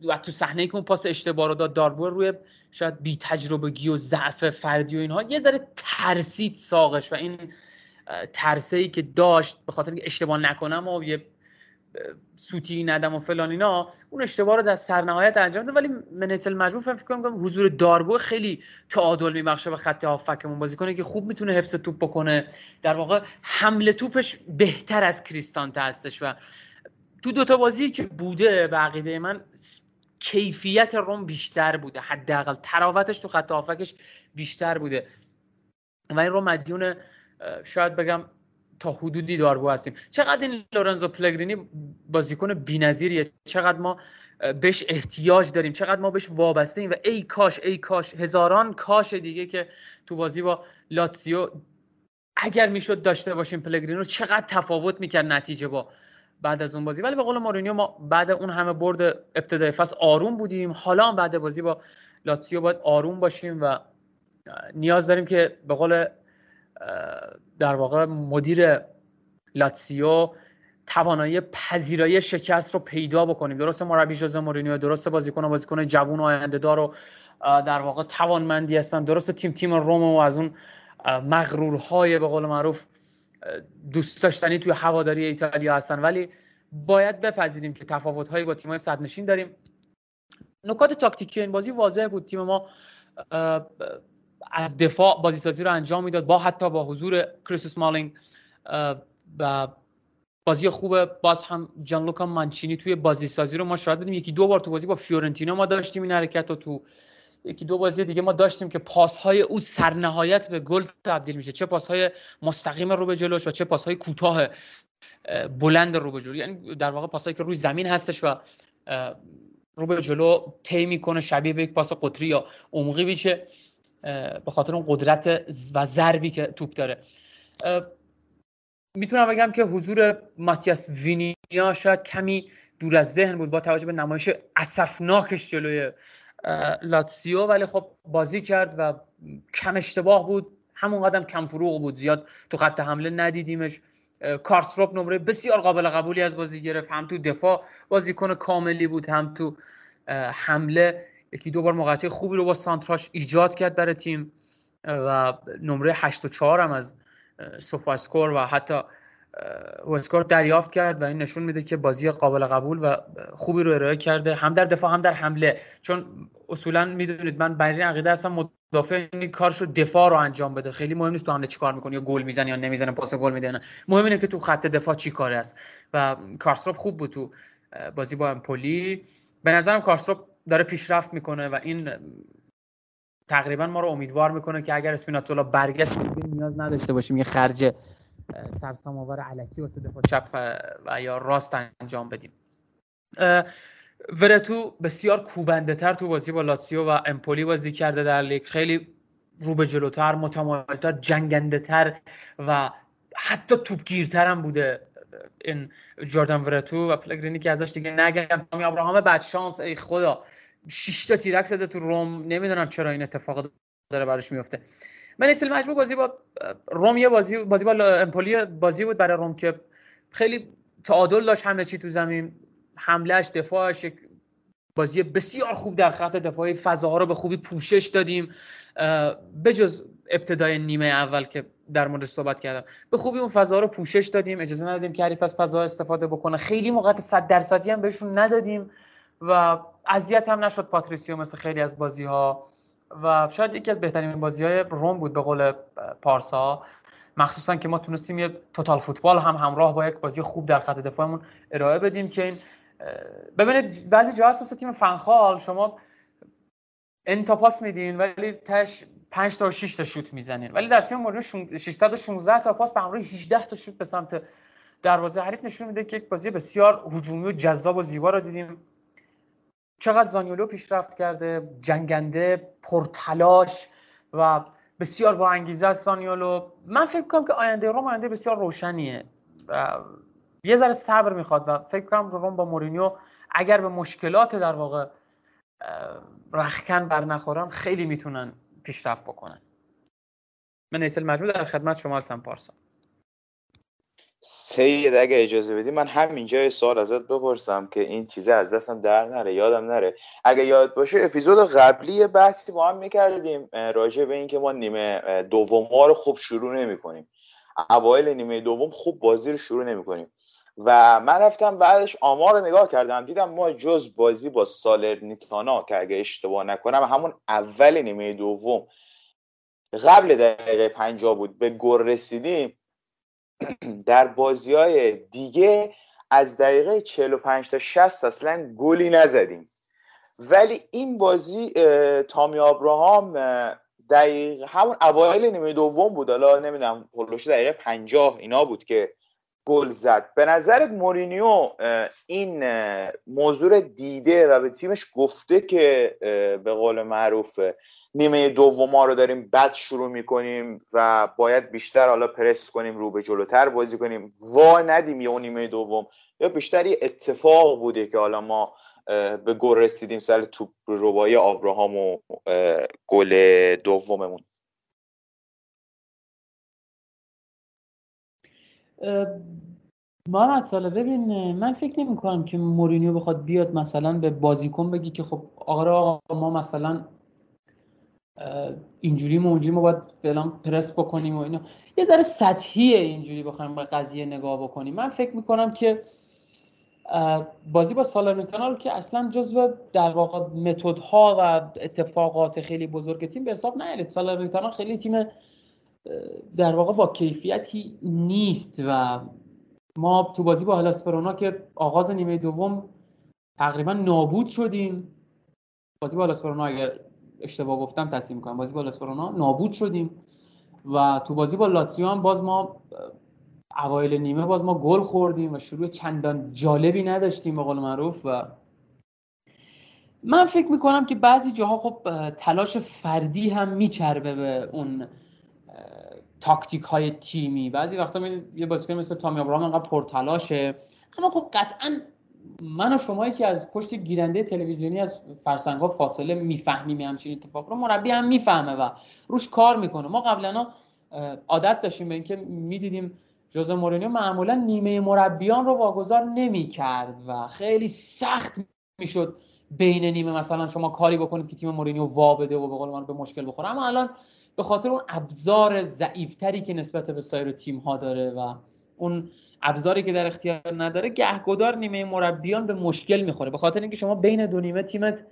و تو صحنه که اون پاس اشتباه رو داد داربوه روی شاید بی تجربگی و ضعف فردی و اینها یه ذره ترسید ساقش و این ترسه ای که داشت به خاطر اشتباه نکنم و یه سوتی ندم و فلان اینا اون اشتباه رو در سرنهایت انجام داد. ولی منیتل مجموع فکر کنم حضور داربو خیلی تعادل میبخشه به خط هافکمون بازیکنه که خوب می‌تونه حفظ توپ بکنه. در واقع حمله توپش بهتر از کریستانته هستش و تو دوتا بازی که بوده به من کیفیت روم بیشتر بوده. حداقل تراوتش تو خط هافکش بیشتر بوده. و این رو مدیون شاید بگم تا حدودی داربو هستیم. چقدر این لورنزو پلگرینی بازیکن بی‌نظیریه؟ چقدر ما بهش احتیاج داریم؟ چقدر ما بهش وابسته ایم؟ و ای کاش ای کاش هزاران کاش دیگه که تو بازی با لاتسیو اگر می‌شد داشته باشیم پلگرینو چقدر تفاوت می‌کرد نتیجه با بعد از اون بازی. ولی به قول مورینیو ما بعد اون همه برد ابتدای فصل آروم بودیم. حالا بعد بازی با لاتسیو باید آروم باشیم و نیاز داریم که به قول در واقع مدیر لاتسیو توانایی پذیرایی شکست رو پیدا بکنیم. درست مربی جوزه مورینیو درست بازیکن بازیکن جوون و آینده دار و در واقع توانمندی هستن. درست تیم تیم روم و از اون مغرورهای به قول معروف دوست داشتنی توی هواداری ایتالیا هستن. ولی باید بپذیریم که تفاوت هایی با تیم‌های صدرنشین داریم. نکات تاکتیکی این بازی واضح بود. تیم ما از دفاع بازی سازی رو انجام می‌داد با حتی با حضور کریس اسمالینگ و بازی خوب باز هم جانلوکا مانچینی توی بازی سازی رو ما شاهد بودیم یکی دو بار تو بازی با فیورنتینا ما داشتیم این حرکت رو تو یکی دو بازی دیگه ما داشتیم که پاس های او در نهایت به گل تبدیل میشه. چه پاس های مستقیم رو به جلوش و چه پاس های کوتاه بلند رو به جلو. یعنی در واقع پاسایی که روی زمین هستش و رو به جلو طی می‌کنه شبیه به یک پاس قطری یا عمقی میشه. به خاطر اون قدرت و ضربی که توپ داره. می‌تونم بگم که حضور ماتیاس وینیا شاید کمی دور از ذهن بود با توجه به نمایش اسفناکش جلوی لاتسیو ولی خب بازی کرد و کم اشتباه بود. همون قدم کم فروغ بود. زیاد تو خط حمله ندیدیمش. کارستروپ نمره بسیار قابل قبولی از بازی گرفت. هم تو دفاع بازیکن کاملی بود هم تو حمله. یکی دو بار موقعیت خوبی رو با سانتراش ایجاد کرد برای تیم و نمره 8 و 4 هم از سوفاسکور و حتی وسکور دریافت کرد و این نشون میده که بازی قابل قبول و خوبی رو ارائه کرده هم در دفاع هم در حمله. چون اصولا می‌دونید من بر این عقیده هستم مدافع این کارش دفاع رو انجام بده. خیلی مهم نیست تو حمله چیکار می‌کنه یا گل می‌زنه یا نمی‌زنه پاس گل میده مهم اینه که تو خط دفاع چی کاره است و کارستروپ خوب بود تو بازی با امپولی. به نظرم کارستروپ داره پیشرفت می‌کنه و این تقریبا ما رو امیدوار می‌کنه که اگر اسپیناتولا برگشت نیاز نداشته باشیم یه خرج سرسام آور علکی واسه دفاع چپ و یا راست انجام بدیم. ورتو بسیار کوبنده تر تو بازی با لاتسیو و امپولی بازی کرده در لیگ. خیلی رو به جلوتر متمایلتر جنگنده تر و حتی توپگیرتر هم بوده این جردن ورتو و پلگرینی که ازش دیگه نگم. تامی ابراهام بعد شانس ای خدا. 6 تا تیرک زده تو روم. نمی‌دونم چرا این اتفاق داره براش میفته من اصل مجموع بازی با روم یه بازی بازی با امپولی بازی بود برای روم که خیلی تعادل داشت همه چی تو زمین حملهش دفاعش یک بازی بسیار خوب در خط دفاعی. فضاها رو به خوبی پوشش دادیم. بجز ابتدای نیمه اول که در مورد صحبت کردم. به خوبی اون فضا رو پوشش دادیم. اجازه ندادیم که حریف از فضا استفاده بکنه. خیلی موقعیت 100 درصدی هم بهشون ندادیم و اذیت هم نشد پاتریسیو مثل خیلی از بازی ها و شاید یکی از بهترین بازی های روم بود به قول پارسا. مخصوصا که ما تونستیم یه توتال فوتبال هم همراه با یک بازی خوب در خط دفاعمون ارائه بدیم که این ببینید بعضی جاها مثل تیم فنخال. شما انتا پاس میدین ولی تش 5 تا 6 تا شوت می‌زنین. ولی در تیم مورد 616 تا پاس به همراه 18 تا شوت به سمت دروازه. حریف نشون میده که یک بازی بسیار هجومی و جذاب و زیبا رو دیدیم. چقدر زانیولو پیشرفت کرده جنگنده پرتلاش و بسیار با انگیزه است زانیولو. من فکر کنم که آینده روم آینده بسیار روشنیه و یه ذره صبر می‌خواد و فکر کنم روم با مورینیو اگر به مشکلات در واقع رخکن بر نخورن خیلی می‌تونن پیشرفت بکنن. من نیسل مجموع در خدمت شما هستم پارسا. سید اگه اجازه بدی من همینجا یه سوال ازت بپرسم که این چیزه از دستم در نره یادم نره. اگه یاد باشه اپیزود قبلی بحثی با هم می‌کردیم راجع به اینکه ما نیمه دوم ها رو خوب شروع نمی کنیم اوایل نیمه دوم خوب بازی رو شروع نمی کنیم و من رفتم بعدش آمار رو نگاه کردم. دیدم ما جز بازی با سالرنیتانا که اگه اشتباه نکنم همون اول نیمه دوم. قبل دقیقه پنجاه بود. به گل رسیدیم. در بازی های دیگه از دقیقه 45 تا 60 اصلا گلی نزدیم. ولی این بازی تامی آبراهام دقیق همون اوایل نیمه دوم بود. حالا نمی‌دونم پلوش دقیقه 50 اینا بود که گل زد. به نظرت مورینیو این موضوع دیده و به تیمش گفته که به قول معروف نیمه دوم رو داریم بد شروع می‌کنیم و باید بیشتر حالا پرس کنیم رو به جلوتر بازی کنیم. وا ندیم اون نیمه دوم. یا بیشتر یه اتفاق بوده که حالا ما به گل رسیدیم سر توپ ربایی آبراهام و گل دوممون. محمد ساله ببین من فکر نمی کنم که مورینیو بخواد بیاد مثلا به بازیکن بگی که خب آقا ما مثلا اینجوری اونجوری ما باید فعلا پرس بکنیم و اینا. یه ذره سطحیه اینجوری بخوایم به قضیه نگاه بکنیم. من فکر می‌کنم که بازی با سالرنیتانا رو که اصلا جزو در واقع متدها و اتفاقات خیلی بزرگ تیم به حساب نیارید. سالرنیتانا خیلی تیم در واقع با کیفیتی نیست و ما تو بازی با هلاسپرونا که آغاز نیمه دوم تقریبا نابود شدیم. بازی با هلاسپرونا اگر اشتباه گفتم تصمیم کنم بازی با هلاسپرونا نابود شدیم و تو بازی با لاتزیو هم باز ما اوایل نیمه باز ما گل خوردیم و شروع چندان جالبی نداشتیم به قول معروف و من فکر می‌کنم که بعضی جاها خب تلاش فردی هم میچربه به اون تاکتیک های تیمی. بعضی وقتا یه بازیکن مثل تامی ابراهام انقدر پرتلاشه. اما خب قطعا من و شمایی که از پشت گیرنده تلویزیونی از فرسنگا فاصله می‌فهمیم همچین اتفاق رو. مربی هم می‌فهمه و روش کار می‌کنه. ما قبلا عادت داشتیم به اینکه می‌دیدیم جوز مورینیو معمولا نیمه مربیان رو واگذار نمی‌کرد و خیلی سخت می‌شد بین نیمه مثلا شما کاری بکنید که تیم مورینیو وا بده و به قول من به مشکل بخوره. اما الان به خاطر اون ابزار ضعیفتری که نسبت به سایر تیم ها داره و اون ابزاری که در اختیار نداره گهگدار نیمه مربیان به مشکل می‌خوره. به خاطر اینکه شما بین دو نیمه تیمت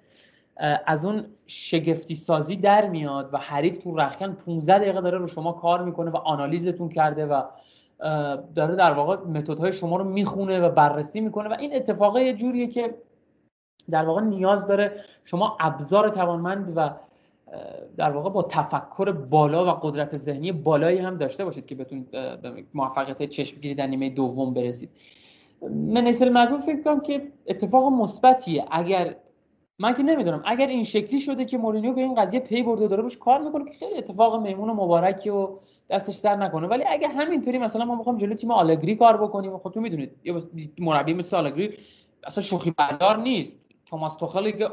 از اون شگفتی سازی در میاد و حریف تو رخکن 15 دقیقه داره رو شما کار می‌کنه و آنالیزتون کرده و داره در واقع متدهای شما رو می‌خونه و بررسی می‌کنه و این اتفاق یه جوریه که در واقع نیاز داره شما ابزار توانمند و در واقع با تفکر بالا و قدرت ذهنی بالایی هم داشته باشید که بتونید موفقیت چشمگیری در نیمه دوم برسید. من اصل مجموع فکر کنم که اتفاق مثبتیه. اگر من که نمی‌دونم اگر این شکلی شده که مورینیو به این قضیه پی برده داره روش کار می‌کنه که خیلی اتفاق میمون و مبارکی و دستش در نکنه. ولی اگه همینطوری مثلا ما می‌خوام جلوی تیم آلگری کار بکنیم خب تو می‌دونید یه مربی مثل آلگری اصلا شوخی بردار نیست. توماس توخل که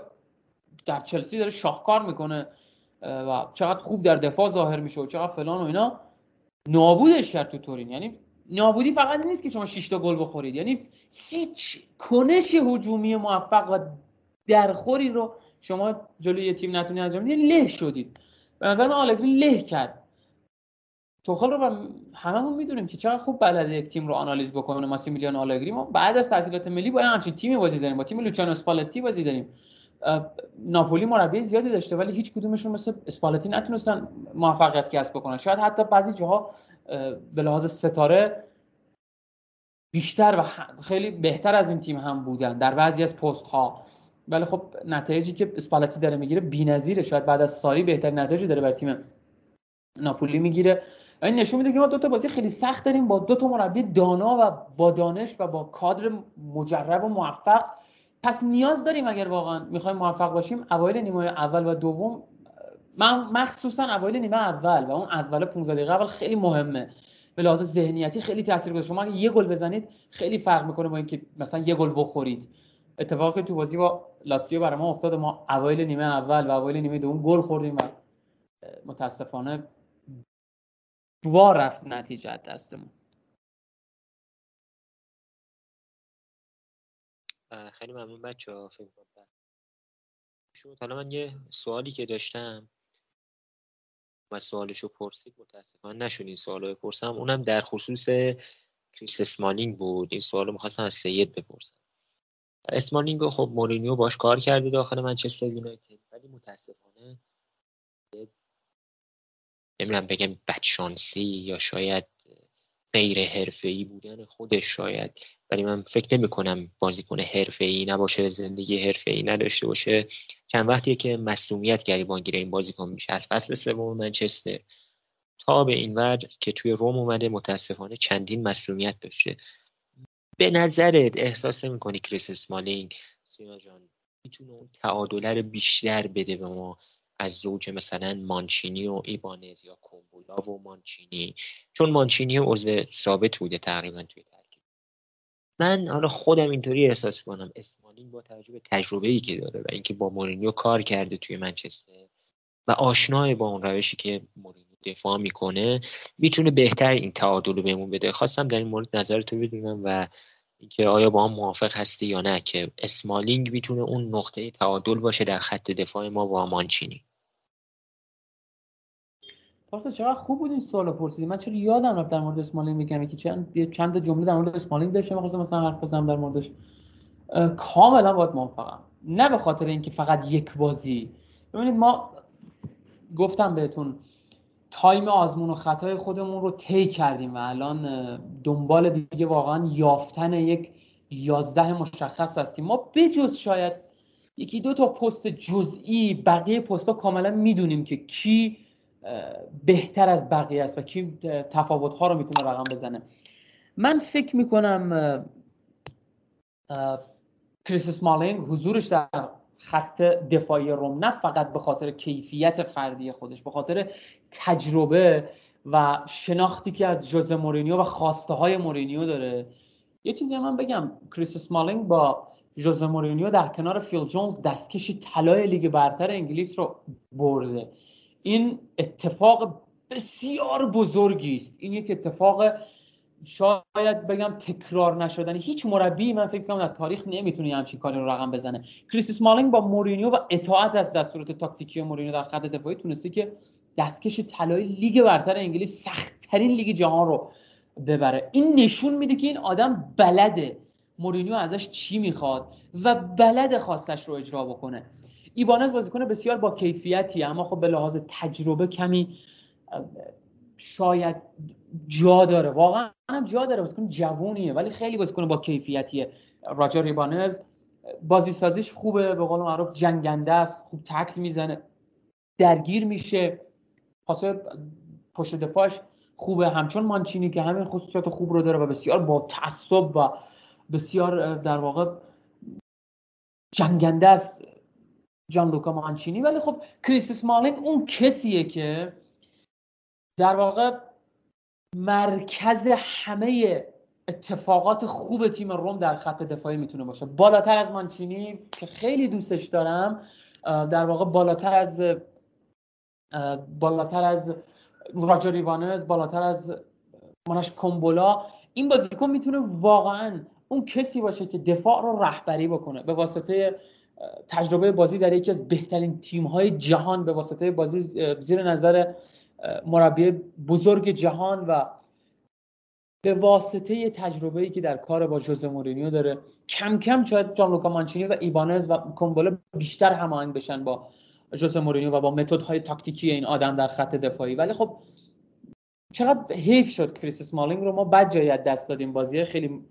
در چلسی داره شاهکار می‌کنه. و چقدر خوب در دفاع ظاهر میشه و چقدر فلان و اینا. نابودش کرد تو تورین. یعنی نابودی فقط نیست که شما 6 تا گل بخورید. یعنی هیچ کنش هجومی موفق و درخوری رو شما جلوی یه تیم نتونید انجام بدید یعنی له شدید. به نظر من آلگری له کرد. توخل رو هممون می‌دونیم که چقدر خوب بلده یک تیم رو آنالیز بکنه. ماسیمیلیان آلگری. ما بعد از تعطیلات ملی با همچین تیمی بازی داریم. با تیم لوچانو اسپالتی بازی داریم. ناپولی مربی زیادی داشته ولی هیچ کدومشون مثل اسپالتی نتونستن موفقیت کسب بکنن. شاید حتی بعضی جاها به لحاظ ستاره بیشتر و خیلی بهتر از این تیم هم بودن در بعضی از پست ها ولی خب نتایجی که اسپالتی داره می‌گیره بی‌نظیره. شاید بعد از ساری بهترین نتایجی داره بر تیم ناپولی می‌گیره. این نشون میده که ما دو تا بازی خیلی سخت داریم با دو تا مربی دانا و با دانش و با کادر مجرب و موفق. پس نیاز داریم اگر واقعا می‌خوایم موفق باشیم اوایل نیمه اول و دوم من مخصوصا اوایل نیمه اول و اون اول 15 دقیقه اول خیلی مهمه. به لحاظ ذهنیتی خیلی تاثیر شما اگه یه گل بزنید خیلی فرق می‌کنه با اینکه مثلا یه گل بخورید. اتفاقی تو بازی با لاتزیو برای ما افتاد ما اوایل نیمه اول و اوایل نیمه دوم گل خوردیم و متاسفانه وا رفت نتیجه دستمون. خیلی ممنون بچه ها فکر شد حالا من یه سوالی که داشتم و سوالشو پرسید متاسفانه نشد این سوال رو بپرسم. اونم در خصوص کریس اسمالینگ بود. این سوال رو می‌خواستم از سید بپرسم. اسمالینگ خب مورینیو باش کار کرده داخل منچستر یونایتد ولی متاسفانه نمی‌دونم بگم بدشانسی یا شاید غیر حرفه‌ای بودن خودش شاید ولی من فکر نمی کنم بازیکن حرفه‌ای نباشه زندگی حرفه‌ای نداشته باشه. چند وقتیه که مسئولیت گریبانگیر این بازیکن میشه. از فصل سوم منچستر تا به این ور که توی روم اومده متاسفانه چندین مسئولیت داشته. به نظرت احساس می‌کنی کریس اسمالینگ سینا جان می‌تونه اون تعادله بیشتر بده به ما؟ از زوج مثلا مانچینی و ایبانز یا کومبولا و مانچینی؟ چون مانچینی عضو ثابت بوده تقریبا توی من حالا خودم اینطوری احساس کنم اسمالین با توجه به تجربه ای که داره و اینکه با مورینیو کار کرده توی منچستر و آشنای با اون روشی که مورینیو دفاع می‌کنه می‌تونه بهتر این تعادل رو بهمون بده. خواستم در این مورد نظرتو بدونم و اینکه آیا با هم موافق هستی یا نه که اسمالینگ می‌تونه اون نقطه تعادل باشه در خط دفاع ما با مانچینی. پارسا چقدر خوب بود این سوالو پرسیدی. من چرا یادم رفت در مورد اسمالینگ میگم که چند چند جمله در مورد اسمالینگ داشتم. می‌خواستم مثلا حرف بزنم در موردش. کاملا باید موافقم. نه به خاطر اینکه فقط یک بازی. ببینید ما گفتم بهتون تایم آزمون و خطای خودمون رو طی کردیم و الان دنبال دیگه واقعا یافتن یک یازده مشخص هستیم. ما بجز شاید یکی دو تا پست جزئی بقیه پست ها کاملا می‌دونیم که کی بهتر از بقیه است و کی تفاوت ها رو می‌تونه رقم بزنه. من فکر می‌کنم کریس اسمالینگ حضورش در خط دفاعی روم نه فقط به خاطر کیفیت فردی خودش به خاطر تجربه و شناختی که از ژوزه مورینیو و خواسته های مورینیو داره. یه چیزی من بگم کریس اسمالینگ با ژوزه مورینیو در کنار فیل جونز دستکش طلای لیگ برتر انگلیس رو برده. این اتفاق بسیار بزرگی است. این یک اتفاق شاید بگم تکرار نشدنی. هیچ مربی من فکر کنم در تاریخ نمی‌تونه همچین کاری رو رقم بزنه. کریس اسمالینگ با مورینیو و اطاعت از دستورات تاکتیکی مورینیو در خط دفاعی تونسته که دستکش طلای لیگ برتر انگلیس سختترین لیگ جهان رو ببره. این نشون میده که این آدم بلده مورینیو ازش چی می‌خواد و بلد خواستش رو اجرا بکنه. ایبانز بازیکن بسیار با کیفیتی اما خب به لحاظ تجربه کمی شاید جا داره. واقعا جا داره. بازیکن جوونیه ولی خیلی بازیکن با کیفیتیه. راجر ایبانز بازی سازیش خوبه به قول معروف جنگنده است خوب تکل می‌زنه درگیر میشه. پاسه پشت دفاعش خوبه. همچون مانچینی که همین خصوصیات خوب رو داره و بسیار با تعصب و بسیار در واقع جنگنده است. جان لوکا مانچینی ولی خب کریس اسمالینگ اون کسیه که در واقع مرکز همه اتفاقات خوب تیم روم در خط دفاعی می‌تونه باشه. بالاتر از مانچینی که خیلی دوستش دارم در واقع بالاتر از بالاتر از راجر ایوانز بالاتر از ماناش کومبولا این بازیکن می‌تونه واقعا اون کسی باشه که دفاع رو رهبری بکنه. به واسطه تجربه بازی در یکی از بهترین تیم های جهان به واسطه بازی زیر نظر مربی بزرگ جهان و به واسطه تجربه ای که در کار با جوزه مورینیو داره. کم کم شاید جان لوکا مانچینی و ایبانز و کومبولا بیشتر هماهنگ بشن با جوزه مورینیو و با متدهای تاکتیکی این آدم در خط دفاعی. ولی خب چقدر حیف شد کریس اسمالینگ رو. ما بد جایی دست دادیم بازی خیلی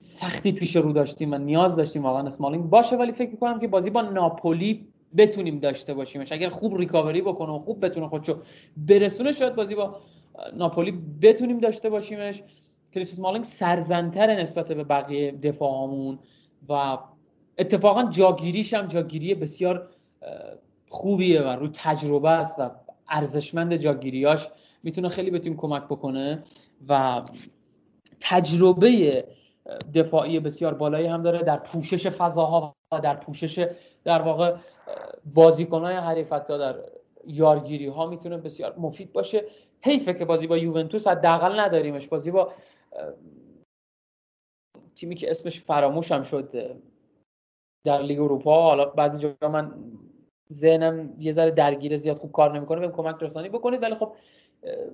سختی پیش رو داشتیم و نیاز داشتیم واقعا اسمالینگ باشه ولی فکر می‌کنم که بازی با ناپولی بتونیم داشته باشیمش. اگر خوب ریکاوری بکنه و خوب بتونه خودشو برسونه شاید بازی با ناپولی بتونیم داشته باشیمش. کریس اسمالینگ سرزنتر نسبت به بقیه دفاعمون و اتفاقا جاگیریش هم جاگیری بسیار خوبیه و رو تجربه است و ارزشمند جاگیریاش می‌تونه خیلی بهتون کمک بکنه و تجربه دفاعی بسیار بالایی هم داره در پوشش فضاها و در پوشش در واقع بازیکنهای حریفت در یارگیری ها می‌تونه بسیار مفید باشه. حیفه که بازی با یوونتوس حداقل نداریمش. بازی با تیمی که اسمش فراموش هم شد در لیگ اروپا. حالا بعضی جا من ذهنم یه ذره درگیر زیاد خوب کار نمی‌کنه بهم کمک رسانی بکنید. ولی خب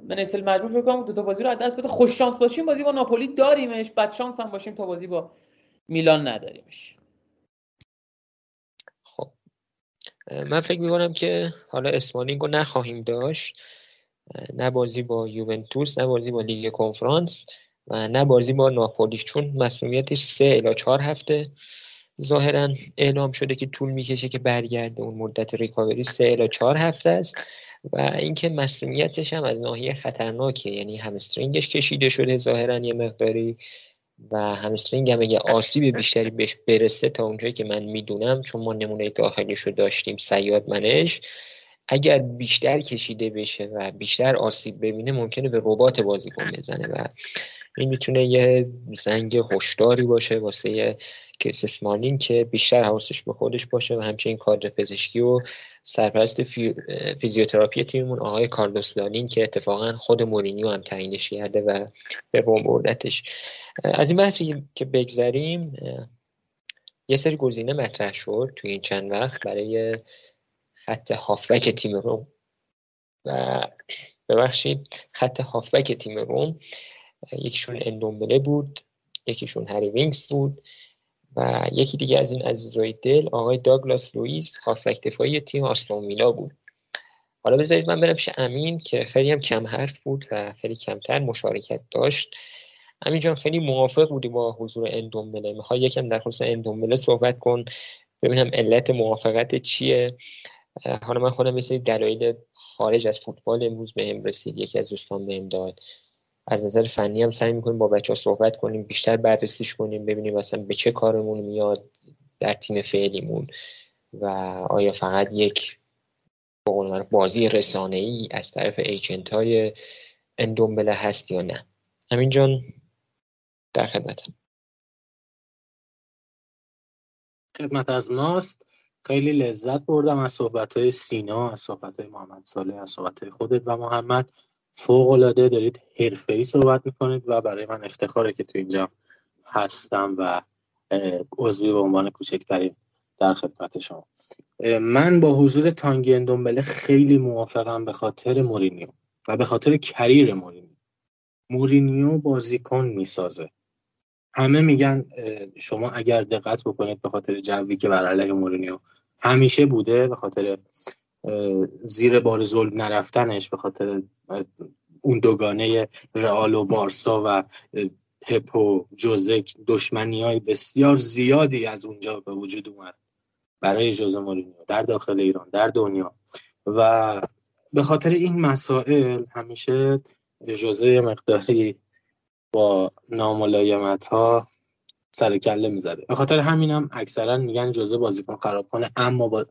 من اصل مجبور بکنم دو تا بازی رو از دست بده. خوش شانس باشیم بازی با ناپولی داریمش. بد شانس هم باشیم تا بازی با میلان نداریمش. خب. من فکر می‌کنم که حالا اسمالینگ رو نخواهیم داشت. نه بازی با یوونتوس نه بازی با لیگ کنفرانس و نه بازی با ناپولی چون مسئولیتش سه الی چهار هفته ظاهرا اعلام شده که طول می‌کشه که برگرده. اون مدت ریکاوری سه الی چهار هفته است. و اینکه مسئولیتش هم از ناحیه خطرناکه. یعنی همسترینگش کشیده شده ظاهرا یه مقداری و همسترینگ هم اگه آسیب بیشتری بهش برسه تا اونجایی که من می‌دونم چون ما نمونه داخلیش رو داشتیم سیاد منش اگر بیشتر کشیده بشه و بیشتر آسیب ببینه ممکنه به ربات بازیکن بزنه و این می‌تونه یه زنگ هشداری باشه واسه کریس اسمالینگ که بیشتر حواسش به خودش باشه و همچنین کادر پزشکی و سرپرست فی... فیزیوتراپی تیممون آقای کارلوس لالین که اتفاقا خود مورینیو هم تعیینش کرده و به روم بردتش. از این بحثی که بگذریم یه سری گزینه مطرح شد توی این چند وقت برای خط هافبک تیم روم. و ببخشید خط هافبک تیم روم یکیشون اندومبله بود یکیشون هری وینکس بود. و یکی دیگه از این عزیزای دل آقای داگلاس لوئیس هافبک دفاعی تیم آستون ویلا بود. حالا بذارید من برم امین که خیلی هم کم حرف بود و خیلی کمتر مشارکت داشت. امین جان خیلی موافق بودی با حضور اندومبله. می‌خوای یکم در خصوص اندومبله صحبت کن. ببینم علت موافقت چیه. حالا من خودم مثل دلایل خارج از فوتبال امروز بهم رسید. یکی از دوستان بهم داد. از نظر فنی هم سعی می‌کنیم با بچه ها صحبت کنیم بیشتر بررسیش کنیم ببینیم مثلا به چه کارمون میاد در تیم فعلیمون و آیا فقط یک بازی رسانه ای از طرف ایجنت های اندومبله هست یا نه. همین جان در خدمتم. خدمت از ماست. خیلی لذت بردم از صحبت های سینا از صحبت های محمد صالح از صحبت های خودت و محمد. فوق العاده دارید حرفه ای صحبت می‌کنید و برای من افتخاره که تو اینجا هستم و عضوی به عنوان کوچکترین در خدمت شما. من با حضور تانگی اندومبله خیلی موافقم به خاطر مورینیو و به خاطر کریر مورینیو. مورینیو بازیکن می‌سازه. همه میگن شما اگر دقت بکنید به خاطر جوی که بر علیه مورینیو همیشه بوده به خاطر زیر بار ظلم نرفتنش به خاطر اون دوگانه رئال و بارسا و پپ و جوزک دشمنی های بسیار زیادی از اونجا به وجود اومد برای جوزه مورینیو در داخل ایران در دنیا. و به خاطر این مسائل همیشه جوزه مقداری با ناملایمت ها سر کله می‌زده. به خاطر همینم اکثرا میگن جزء بازیکن خراب کنه اما با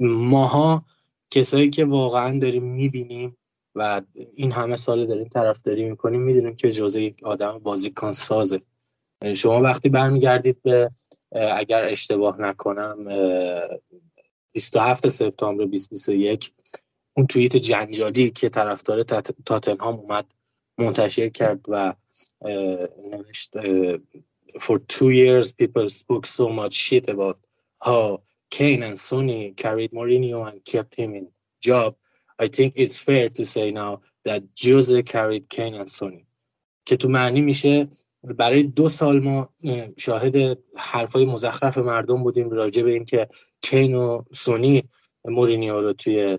ماها کسایی که واقعا داریم می‌بینیم و این همه سال داریم طرفداری می‌کنیم می‌دونیم که جزء یک آدم بازیکن سازه. شما وقتی برمیگردید به اگر اشتباه نکنم 27 سپتامبر 2021 اون توییت جنجالی که طرفدار تاتنهام اومد منتشر کرد و نوشت for two years people spoke so much shit about how Kane and Sonny carried Mourinho and kept him in job I think it's fair to say now that Jose carried Kane and Sonny که تو معنی میشه برای دو سال ما شاهد حرفای مزخرف مردم بودیم راجع به اینکه کین و سونی مورینیو رو توی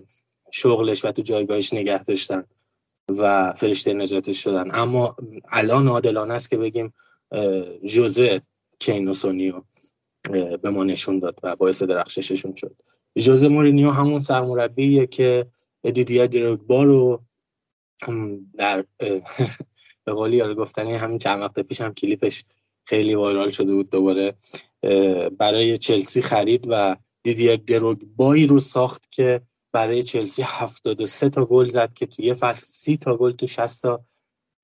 شغلش و تو جایگاهش نگه داشتن و فرشته نجاتش شدن اما الان عادلانه است که بگیم جوزه کین و سونی رو. به ما نشون داد و باعث درخشششون شد. جوزه مورینیو همون سرمربیه که دیدیا دروگبا رو در (laughs) به قولی یاد گفتنی همین چند وقت پیش هم کلیپش خیلی وایرال شده بود دوباره برای چلسی خرید و دیدیر دروگبایی رو ساخت که برای چلسی 73 تا گل زد که توی فصل 30 تا گل تو 60 تا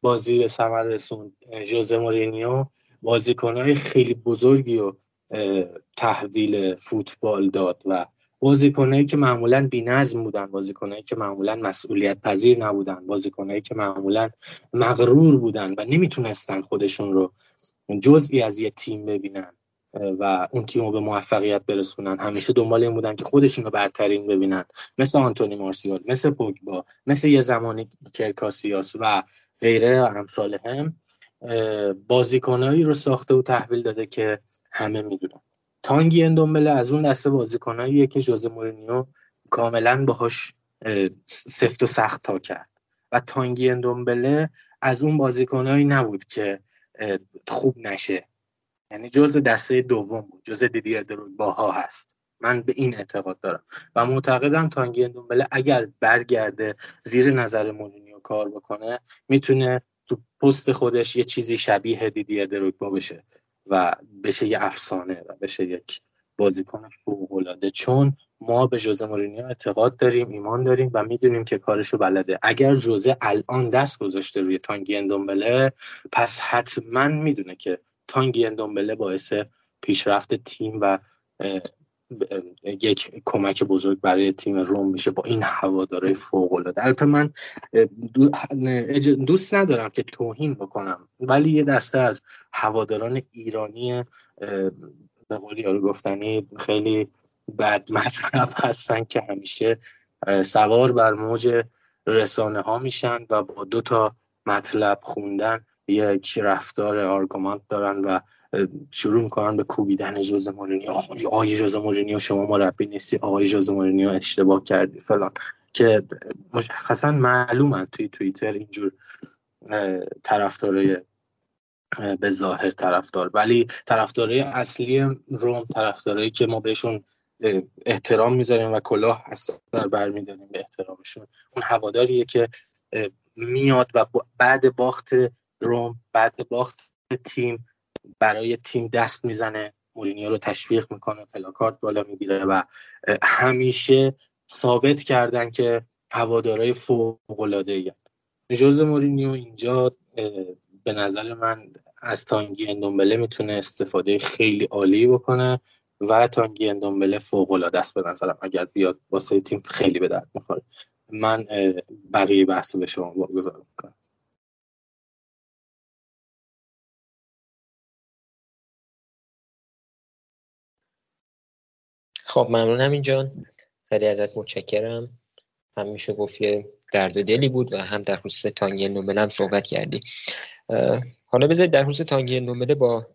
بازی به ثمر رسوند. ژوزه مورینیو بازیکنهای خیلی بزرگی و تحویل فوتبال داد و بازیکنایی که معمولا بی‌نظم بودن بازیکنایی که معمولا مسئولیت پذیر نبودن بازیکنایی که معمولا مغرور بودن و نمی‌تونستن خودشون رو جزئی از یه تیم ببینن و اون تیم رو به موفقیت برسونن. همیشه دنبال این بودن که خودشون رو برترین ببینن. مثل آنتونی مارسیال مثل پوگبا مثل یه زمانی کرکاسیاس و غیره امثال هم. بازیکنایی رو ساخته و تحویل داده که همه می‌دونن. تانگی اندومبله از اون دسته بازیکناییه که جوز مورینیو کاملا باهاش سفت و سخت تا کرد. و تانگی اندومبله از اون بازیکنایی نبود که خوب نشه. یعنی جز دسته دوم بود. جز دیدیر باها هست. من به این اعتقاد دارم. و معتقدم تانگی اندومبله اگر برگرده زیر نظر مورینیو کار بکنه می‌تونه تو پست خودش یه چیزی شبیه دیدیر دروگبا بشه و بشه یه افسانه و بشه یک بازیکن فوق‌العاده. چون ما به جوزه مورینیو اعتقاد داریم ایمان داریم و می‌دونیم که کارشو بلده. اگر جوزه الان دست گذاشته روی تانگی اندومبله پس حتما می‌دونه که تانگی اندومبله باعث پیشرفت تیم و یک کمک بزرگ برای تیم روم میشه با این هواداره فوق العاده البته من دوست ندارم که توهین بکنم. ولی یه دسته از هواداران ایرانی به قولی یارو گفتنی خیلی بد مذهب هستن که همیشه سوار بر موج رسانه ها میشن و با دو تا مطلب خوندن یک رفتار argument دارن و شروع می‌کنن به کوبیدن ژوزه مورینیو. آقای ژوزه مورینیو شما مربی نیستی. آقای ژوزه مورینیو اشتباه کردی فلان. که مشخصا معلومه توی توییتر اینجور طرفدارای به ظاهر طرفدار. ولی طرفدارای اصلی روم طرفدارایی که ما بهشون احترام می‌ذاریم و کلاه هستن برمیداریم به احترامشون. اون هواداریه که میاد و بعد باخت روم بعد باخت تیم برای تیم دست می‌زنه مورینیو رو تشویق می‌کنه پلاکارد بالا می‌گیره و همیشه ثابت کردن که هوادارای فوق العاده ای جوز مورینیو اینجا به نظر من از تانگی اندومبله می‌تونه استفاده خیلی عالی بکنه و تانگی اندومبله فوق العاده است به نظرم اگر بیاد واسه تیم خیلی به درد می‌خوره. من بقیه بحث به شما واگذار می‌کنم. خب ممنونم اینجا خیلی ازت متشکرم. هم میشه گفت یه درد دلی بود و هم در خصوص تانگی نومله هم صحبت کردی. حالا بذارید در خصوص تانگی نومله با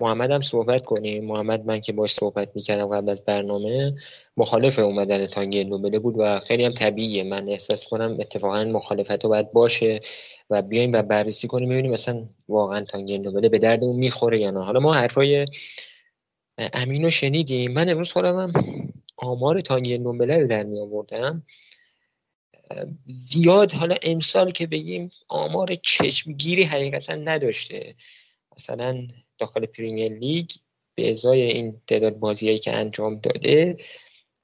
محمد هم صحبت کنیم. محمد من که باش صحبت می‌کردم قبل از برنامه مخالف اومدن تانگی نومله بود و خیلی هم طبیعیه. من احساس کنم اتفاقا مخالفت باید باشه و بیایم و بررسی کنیم ببینیم مثلا واقعا تانگی نومله به دردمون می‌خوره یا نه. حالا ما حرفای امین رو شنیدیم. من امروز خودم آمار تانگی نومبله رو در می آوردم. زیاد حالا امسال که بگیم آمار چشمگیری حقیقتا نداشته. مثلا داخل پریمیر لیگ به ازای این تعداد بازیایی که انجام داده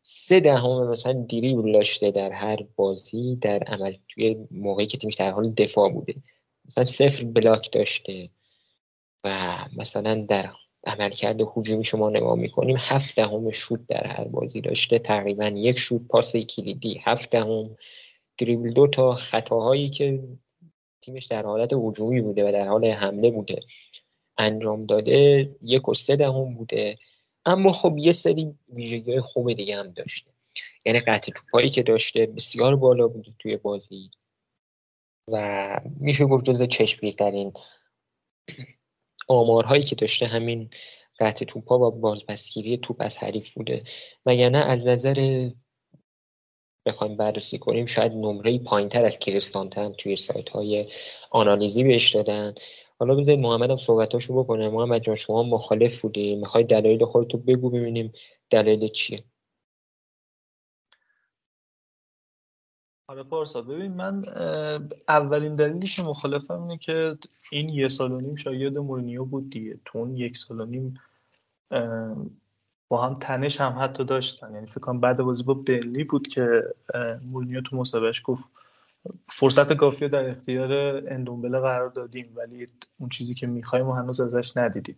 سه دهم مثلا دریبل داشته در هر بازی در عمل توی موقعی که تیمش در حال دفاع بوده. مثلا صفر بلاک داشته و مثلا در عملکرد هجومی شما نگاه می‌کنیم هفت دهم شوت در هر بازی داشته تقریبا یک شوت پاس کلیدی هفت دهم دریبل دو تا خطاهایی که تیمش در حالت هجومی بوده و در حال حمله بوده انجام داده یک و سه دهم بوده. اما خب یه سری ویژگی خوب دیگه هم داشته. یعنی قطع توپایی که داشته بسیار بالا بوده توی بازی و میشه گفت جز چشمگیرترین آمارهایی که داشته همین قطع توپا و بازبستگیری توپ از حریف بوده. نه از نظر بخوایم بررسی کنیم شاید نمره پایین تر از کریستانته هم توی سایت های آنالیزی بهش دادن. حالا بذارید محمد هم صحبتاشو بکنه. محمد جان شما مخالف بودی. می‌خوای دلایل خودتو بگو ببینیم دلایل چیه. آره پارسا ببین من اولین دلیلی که مخالفم اینه که این یه سال و نیم شاید مورینیو بود دیگه. تو اون یک سال و نیم با هم تنش هم حتی داشتن. یعنی فکر کنم بعد بازی با بنلی بود که مورینیو تو مصاحبهش گفت فرصت کافی در اختیار اندومبله قرار دادیم ولی اون چیزی که می‌خوایم هنوز ازش ندیدیم.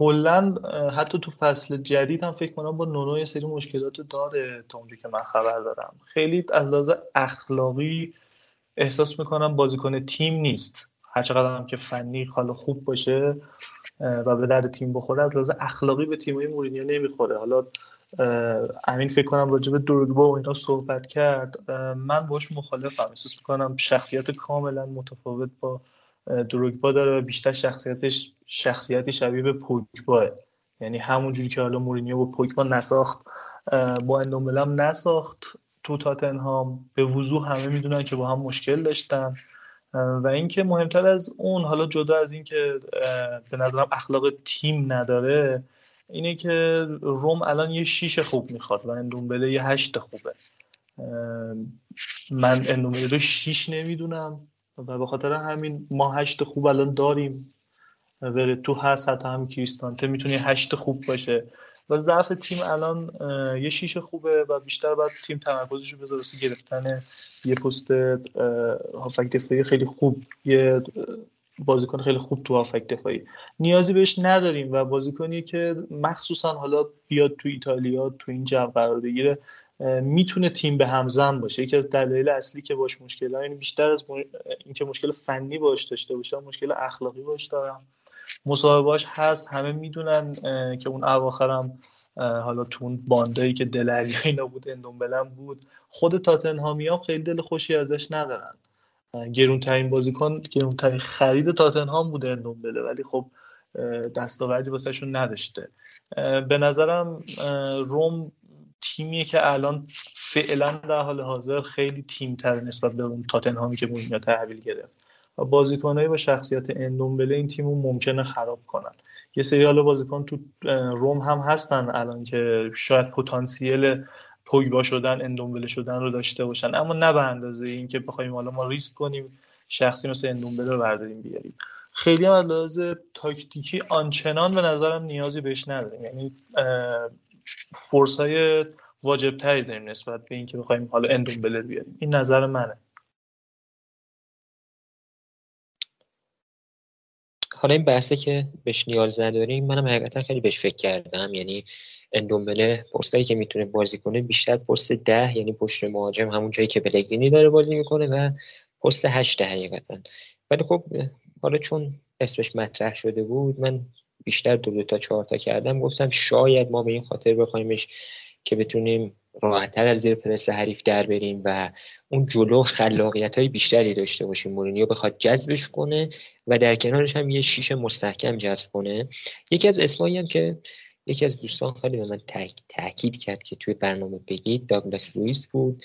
کلا حتی تو فصل جدید هم فکر کنم با نونو یه سری مشکلات داره تا که من خبر دارم. خیلی از لحاظ اخلاقی احساس می‌کنم بازیکن تیم نیست. هرچقدر هم که فنی حالا خوب باشه و به درد تیم بخوره از لحاظ اخلاقی به تیمای مورینیو نمی‌خوره. حالا امین فکر کنم راجع به دروگبا و اینا صحبت کرد. من باش مخالفم. احساس می‌کنم شخصیت کاملا متفاوت با دروگبا داره و بیشتر شخصیتش شخصیتی شبیه به پوگباه. یعنی همون جوری که حالا مورینیو با پوگبا نساخت با اندوملم نساخت. تو تاتنهام به وضوح همه می‌دونن که با هم مشکل داشتن. و اینکه مهمتر از اون حالا جدا از اینکه به نظرم اخلاق تیم نداره اینه که روم الان یه شیش خوب می‌خواد و اندومبله یه هشت خوبه. من اندومبله رو شیش نمی‌دونم. و به خاطر همین ما هشت خوب الان داریم. تو هست حتی هم کریستانته می‌تونه هشت خوب باشه. و ضعف تیم الان یه شیش خوبه و بیشتر باید تیم تمرکزش رو بذاره گرفتن یه پست هافک دفاعی خیلی خوب. یه بازیکن خیلی خوب تو هافک دفاعی. نیازی بهش نداریم و بازیکنی که مخصوصا حالا بیاد تو ایتالیا تو این جو قرار بگیره می‌تونه تیم به همزن باشه. یکی از دلایل اصلی که باش مشکل این بیشتر از اینکه مشکل فنی باش داشته باشه مشکل اخلاقی باش دارم. مصاحبهاش هست همه می‌دونن که اون اواخرم حالا تو اون باندایی که دلری اینا بود اندومبلم بود. خود تاتنهامی هم خیلی دل خوشی ازش ندارن. گرونترین بازیکن گرونترین خرید تاتنهام بوده اندومبله ولی خب دستاوردی واسهشون نداشته. به نظرم روم تیمیه که الان فعلا در حال حاضر خیلی تیم تر نسبت به اون تاتنهامی که مورینیو تحویل گرفت. و بازیکنایی با شخصیت اندومبله این تیم رو ممکنه خراب کنن. یه سری حالا بازیکن تو روم هم هستن الان که شاید پتانسیل پوگبا شدن اندومبله شدن رو داشته باشن. اما نه به اندازه اینکه بخوایم حالا ما ریسک کنیم شخصی مثل اندومبله برداریم بیاریم. خیلی هم لحاظ تاکتیکی آنچنان به نظرم نیازی بهش نداریم. یعنی فورس های واجب تری داریم نسبت به اینکه بخوایم حالا اندومبله بیاریم. این نظر منه. حالا این بحثه که بهش نیاز نداریم منم حقیقتا خیلی بهش فکر کردم. یعنی اندومبله پستایی که می‌تونه بازی کنه بیشتر پست ده یعنی پشت مهاجم همون جایی که بلگرینی داره بازی می‌کنه و پست هشت حقیقتا ولی خب حالا چون اسمش مطرح شده بود من بیشتر دو دو تا چهار تا کردم گفتم شاید ما به این خاطر بخوایمش که بتونیم راحتتر از زیر پرس حریف در بریم و اون جلو خلاقیت های بیشتری داشته باشیم. مورینیو بخواد جذبش کنه و در کنارش هم یه شیش مستحکم جذب کنه. یکی از اسمایی هم که یکی از دوستان خیلی به من تاکید کرد که توی برنامه بگید داگلاس لوئیس بود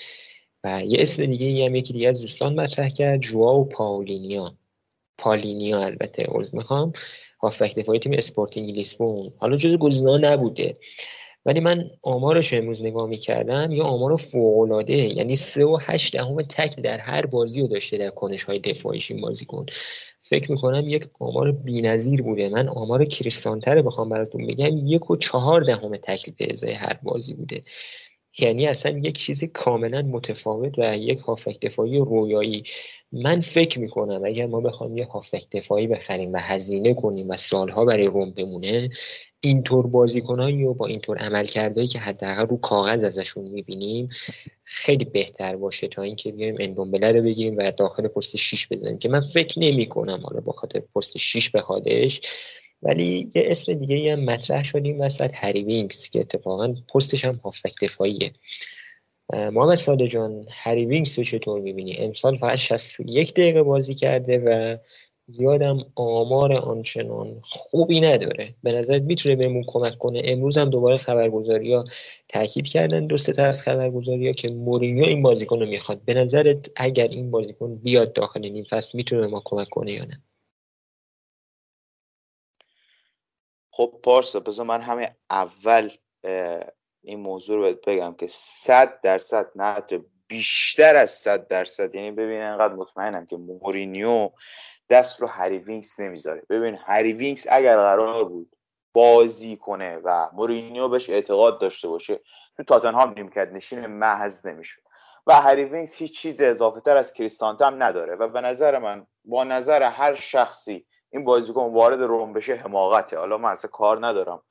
و یه اسم دیگه هم یکی دیگه از دوستان مطرح کرد جواو پاولینیا پالینیا البته عرض می‌خوام. هافبک دفاعی تیم اسپورتینگ لیسبون. حالا جز گزینه‌ها نبوده. ولی من آمارش امروز نگاه می‌کردم یه آمار فوقالعاده یعنی سه و هشت دهم تکل در هر بازی رو داشته در کنش های دفاعیش این بازیکن. فکر می‌کنم یک آمار بینظیر بوده. من آمار کریستانتر بخوام براتون بگم یک و چهار دهم تکل به ازای هر بازی بوده. یعنی اصلا یک چیز کاملا متفاوت و یک هافک دفاعی رویایی. من فکر می‌کنم اگر ما بخوام یک هافک دفاعی بخریم و هزینه کنیم و سالها برای روم بمونه اینطور بازیکنایی و با اینطور عملکردهایی که حداقل رو کاغذ ازشون می‌بینیم خیلی بهتر باشه تا اینکه بیایم اندومبله رو بگیریم و داخل پست 6 بزنیم که من فکر نمی کنم حالا با خاطر پست 6 بخوادش ولی یه اسم دیگه هم مطرح شدیم وسط هری وینکس که اتفاقا پستش هم هافبک دفاعیه. محمد ساده جان هری وینکس رو چطور می‌بینی؟ امسال فقط 61 دقیقه بازی کرده و زیادم آمار آنچنان خوبی نداره. به نظر می‌تونه بهمون کمک کنه؟ امروز هم دوباره خبرگزاری ها تاکید کردن دو تا از خبرگزاری ها که مورینیو این بازیکن رو می‌خواد. به نظرت اگر این بازیکن بیاد داخل این فصل می‌تونه ما کمک کنه یا نه؟ خب پارسا بذار من همین اول این موضوع رو بهت بگم که صد درصد نه بیشتر از صد درصد. یعنی ببین انقدر مطمئنم که مورینیو دست رو هری وینکس نمی‌ذاره. ببین هری وینکس اگر قرار بود بازی کنه و مورینیو بهش اعتقاد داشته باشه تو تاتنهام نیمکت نشین محض نمی‌شد. و هری وینکس هیچ چیز اضافه تر از کریستانتم نداره. و به نظر من با نظر هر شخصی این بازیکن وارد روم بشه حماقته. حالا من اصلا کار ندارم.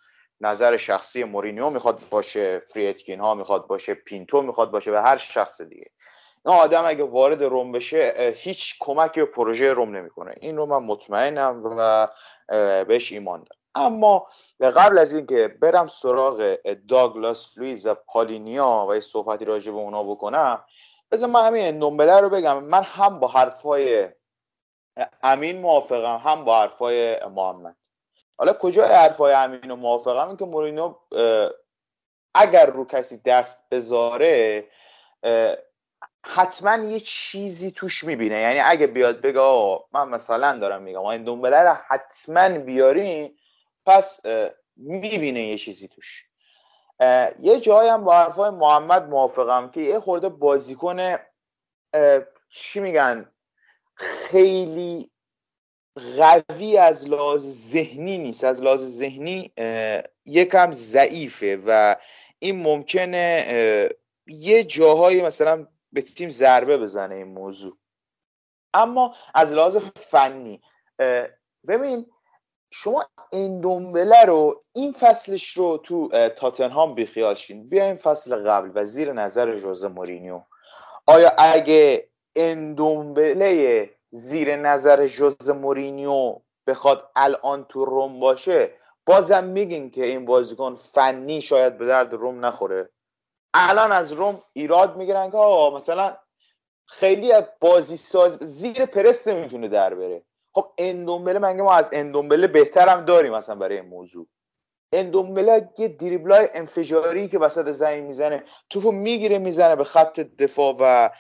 نظر شخصی مورینیو می‌خواد باشه فریدکین ها می‌خواد باشه پینتو می‌خواد باشه و هر شخص دیگه. این آدم اگه وارد روم بشه هیچ کمکی به پروژه روم نمی‌کنه. این رو من مطمئنم و بهش ایمان دارم. اما قبل از اینکه برم سراغ داگلاس لویز و پالینیا و یه صحبتی راجع به اونا بکنم بذار من همین اندومبله رو بگم. من هم با حرفای امین موافقم هم با حرفای محمد. حالا کجا حرفای امین و موافقم؟ این که مورینو اگر رو کسی دست بذاره حتما یه چیزی توش می‌بینه. یعنی اگه بیاد بگه آه من مثلا دارم میگم این دنبله رو حتما بیارین پس می‌بینه یه چیزی توش. یه جایی هم با حرفای محمد موافقم که یه خورده بازیکن چی میگن؟ خیلی قوی از لحاظ ذهنی نیست. از لحاظ ذهنی یکم ضعیفه و این ممکنه یه جاهایی مثلا به تیم ضربه بزنه این موضوع. اما از لحاظ فنی ببین شما این دومبله رو این فصلش رو تو تاتنهام بیخیال شین. بیا این فصل قبل و زیر نظر جوزه مورینیو. آیا اگه اندومبله زیر نظر جوز مورینیو بخواد الان تو روم باشه بازم میگین که این بازیکن فنی شاید به درد روم نخوره. الان از روم ایراد می‌گیرن که آقا مثلا خیلی بازی ساز زیر پرست نمی‌تونه در بره. خب اندومبله منگه ما از اندومبله بهترم داریم مثلا برای این موضوع؟ اندومبله یه دریبلای انفجاری که وسط زمین می‌زنه توپو می‌گیره می‌زنه به خط دفاع و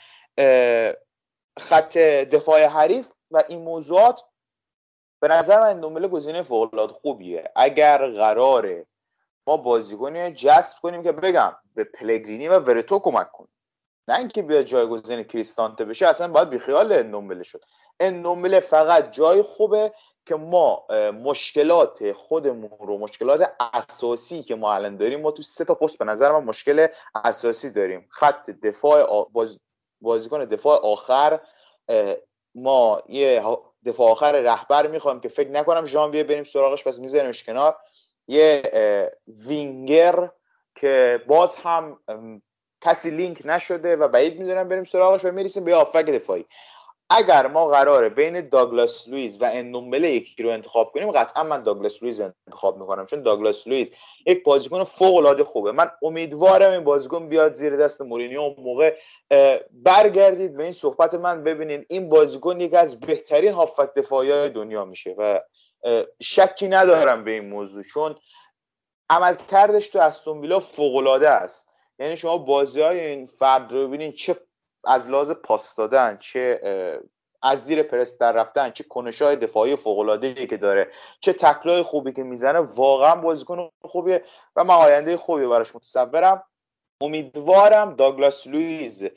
خط دفاع حریف و این موضوعات به نظر من اندومبله گزینه فوق خوبیه. اگر قراره ما بازیکنی جذب کنیم که بگم به پلگرینی و ورتو کمک کنیم. نه اینکه بیاد جایگزین کریستانته بشه اصلا باید بیخیال اندومبله شد. اندومبله فقط جای خوبه که ما مشکلات خودمون رو مشکلات اساسی که ما الان داریم ما تو سه تا پست به نظر من مشکل اساسی داریم. خط دفاع بازیکن دفاع آخر ما یه دفاع آخر رهبر می‌خوایم که فکر نکنم ژانویه بریم سراغش پس میذاریمش کنار. یه وینگر که باز هم کسی لینک نشده و بعید می‌دونم بریم سراغش و می‌رسیم به هافبک دفاعی. اگر ما قراره بین داگلاس لویز و اندومبله یکی رو انتخاب کنیم قطعا من داگلاس لویز انتخاب می‌کنم چون داگلاس لویز یک بازیکن فوق العاده خوبه. من امیدوارم این بازیکن بیاد زیر دست مورینیو اون موقع برگردید به این صحبت من ببینید این بازیکن یکی از بهترین هافبک دفاعی دنیا میشه و شکی ندارم به این موضوع چون عمل کردش تو استون ویلا فوق العاده است. یعنی شما بازی های این فرد رو ببینید چه از لحاظ پاس دادن چه از زیر پرس در رفتن چه کنشای دفاعی فوق العاده که داره چه تکلای خوبی که می‌زنه واقعا بازیکن خوبیه و من آینده خوبی براش متصورم. امیدوارم داگلاس لویز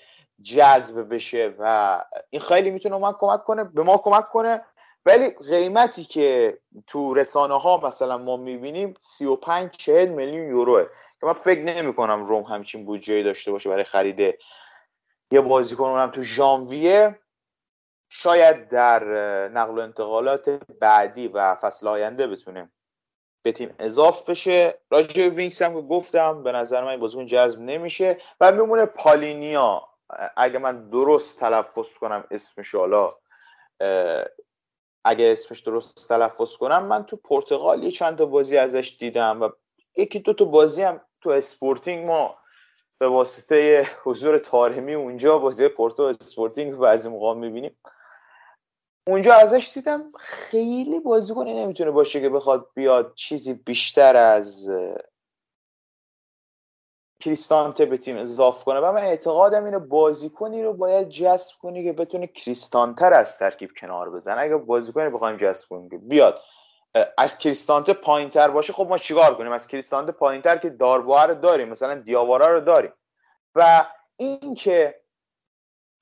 جذب بشه و این خیلی می‌تونه من کمک کنه به ما کمک کنه. ولی قیمتی که تو رسانه ها مثلا ما می‌بینیم 35 40 میلیون یوروه که من فکر نمی کنم روم همچین بودجه داشته باشه برای خرید یه بازیکن اونم تو ژانویه. شاید در نقل و انتقالات بعدی و فصل آینده بتونه به تیم اضاف بشه. راجع وینکس هم که گفتم به نظر من این بازیکن جذب نمیشه. و میمونه پالینیا. اگه من درست تلفظ کنم اسمش حالا اگه اسمش درست تلفظ کنم من تو پرتغال یه چند تا بازی ازش دیدم و یکی دو تا بازی هم تو اسپورتینگ ما به واسطه حضور تارمی اونجا بازی پورتو اسپورتینگ بعضی موقع می‌بینیم. اونجا ازش دیدم خیلی بازیکنی نمی‌تونه باشه که بخواد بیاد چیزی بیشتر از کریستانته به تیم اضاف کنه. و من اعتقادم اینه بازیکنی رو باید جذب کنی که بتونه کریستانتر از ترکیب کنار بزنه. اگه بازیکنی بخوایم جذب کنیم که بیاد از کریستانته پایینتر باشه خب ما چیکار کنیم؟ از کریستانته پایینتر که داربوها رو داریم مثلا دیاوارا رو داریم. و اینکه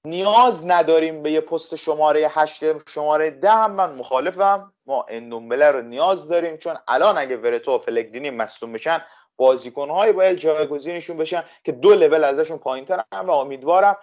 نیاز نداریم به یه پست شماره 8 شماره 10 هم من مخالفم. ما اندومبله رو نیاز داریم چون الان اگه ورتو و پلگرینی مصدوم بشن بازیکنهایی باید جایگزینشون بشن که دو لول ازشون پایینتر هم و امیدوارم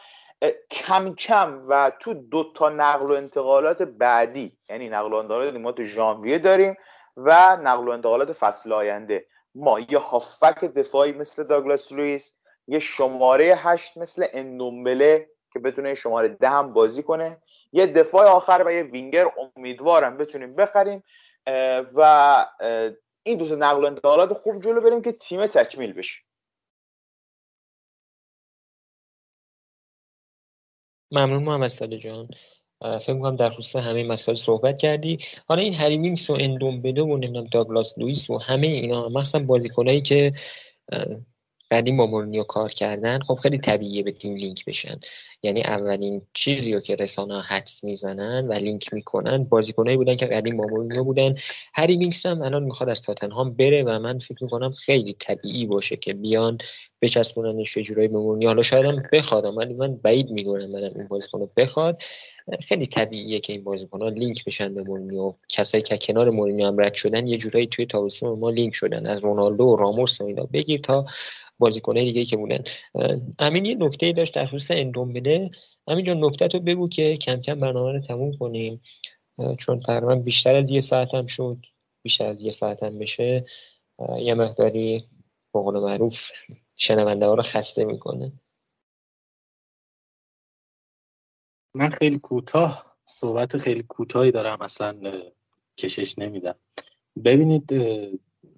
کم کم و تو دو تا نقل و انتقالات بعدی یعنی نقل و انتقالات ما تو ژانویه داریم و نقل و انتقالات فصل آینده. ما یه هافک دفاعی مثل داگلاس لوئیس یه شماره هشت مثل اندومبله که بتونه شماره ده هم بازی کنه. یه دفاع آخر و یه وینگر امیدوارم بتونیم بخریم و این دو تا نقل و انتقالات خوب جلو بریم که تیم تکمیل بشه. ممنون محمد جان. فکر می‌کنم در خصوص همه مسائل صحبت کردی. حالا این هری وینکس و اندومبله و نمی‌دونم داگلاس لوئیس و همه اینا مثلا بازیکنایی که بعدی با مورینیو کار کردن خب خیلی طبیعیه به تیم لینک بشن. یعنی اولین چیزی رو که رسانه حدس می‌زنن و لینک می‌کنن بازیکنایی بودن که قدیم باهاش بودن. هری وینکس هم الان می‌خواد از تاتنهام بره و من فکر می‌کنم خیلی طبیعی باشه که بیان بچسبوننش یه جورایی به حالا شاید هم بخواد ولی من بعید می‌دونم من این بازیکن رو بخواد. خیلی طبیعیه که این بازیکن‌ها لینک بشن به مورینیو. کسایی که کنار مورینیو هم رد شدن یه جورایی توی تابستون ما لینک شدن. از رونالدو و راموس و اینا بگیر تا بازیکنه دیگه که بودن. امین یه نکته داشت در خصوص اندومبله. همین جان نکته تو بگو که کم کم برنامه رو تموم کنیم. چون تقریبا بیشتر از یه ساعت هم شد. بیشتر از یه ساعت هم بشه. یه مقداری بقول معروف شنونده ها رو خسته می‌کنه. من خیلی کوتاه صحبت خیلی کوتاهی دارم اصلا کشش نمیدم. ببینید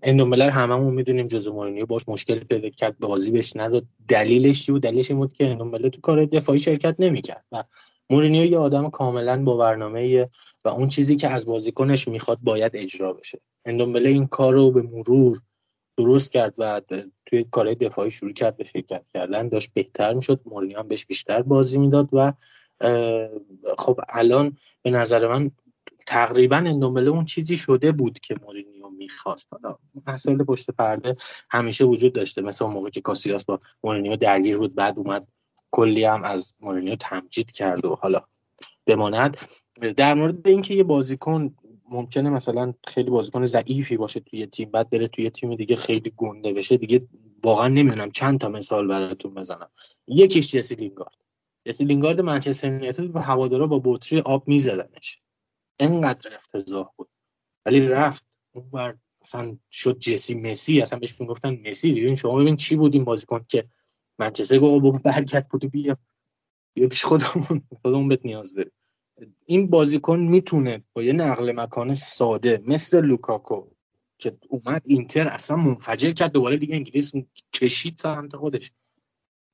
اندومبلر هممون می‌دونیم جوزه مورینیو باش مشکل پیدا کرد بازی بهش نداد. دلیلش چی بود؟ دلیلش این بود که اندومبله تو کار دفاعی شرکت نمی‌کرد و مورینیو یه آدم کاملا با برنامه و اون چیزی که از بازیکنش می‌خواد باید اجرا بشه. اندومبله این کار رو به مرور درست کرد و توی کارهای دفاعی شروع کرد به شرکت کردن داشت بهتر می‌شد. مورینیو هم بهش بیشتر بازی می‌داد و خب الان به نظر من تقریبا اندومبله اون چیزی شده بود که مورینیو می‌خواست. حالا مسائل پشت پرده همیشه وجود داشته. مثل اون موقع که کاسیاس با مورینیو درگیر بود بعد اومد کلی هم از مورینیو تمجید کرد و حالا بماند. در مورد اینکه یه بازیکن ممکنه مثلا خیلی بازیکن ضعیفی باشه توی تیم بعد بره توی تیم دیگه خیلی گنده بشه دیگه واقعا نمی‌دونم چند تا مثال براتون بزنم. یکیش جسی لینگارد. جسی لینگارد منچستر یونایتد و هوادارا با بطری آب میزدنش. انقدر افتضاح بود. ولی رفت. اون بر مثلا شد جسی مسی. اصلا بهش می‌گفتن مسی. ببین شما ببین چی بود این بازیکن که منچستر گفت با برکت بود بیا. بیا پیش خودمون. خودمون بهت نیاز داره این بازیکن می‌تونه با یه نقل مکان ساده مثل لوکاکو که اومد اینتر اصلا منفجر کرد. دوباره دیگه انگلیس کشید سمت خودش.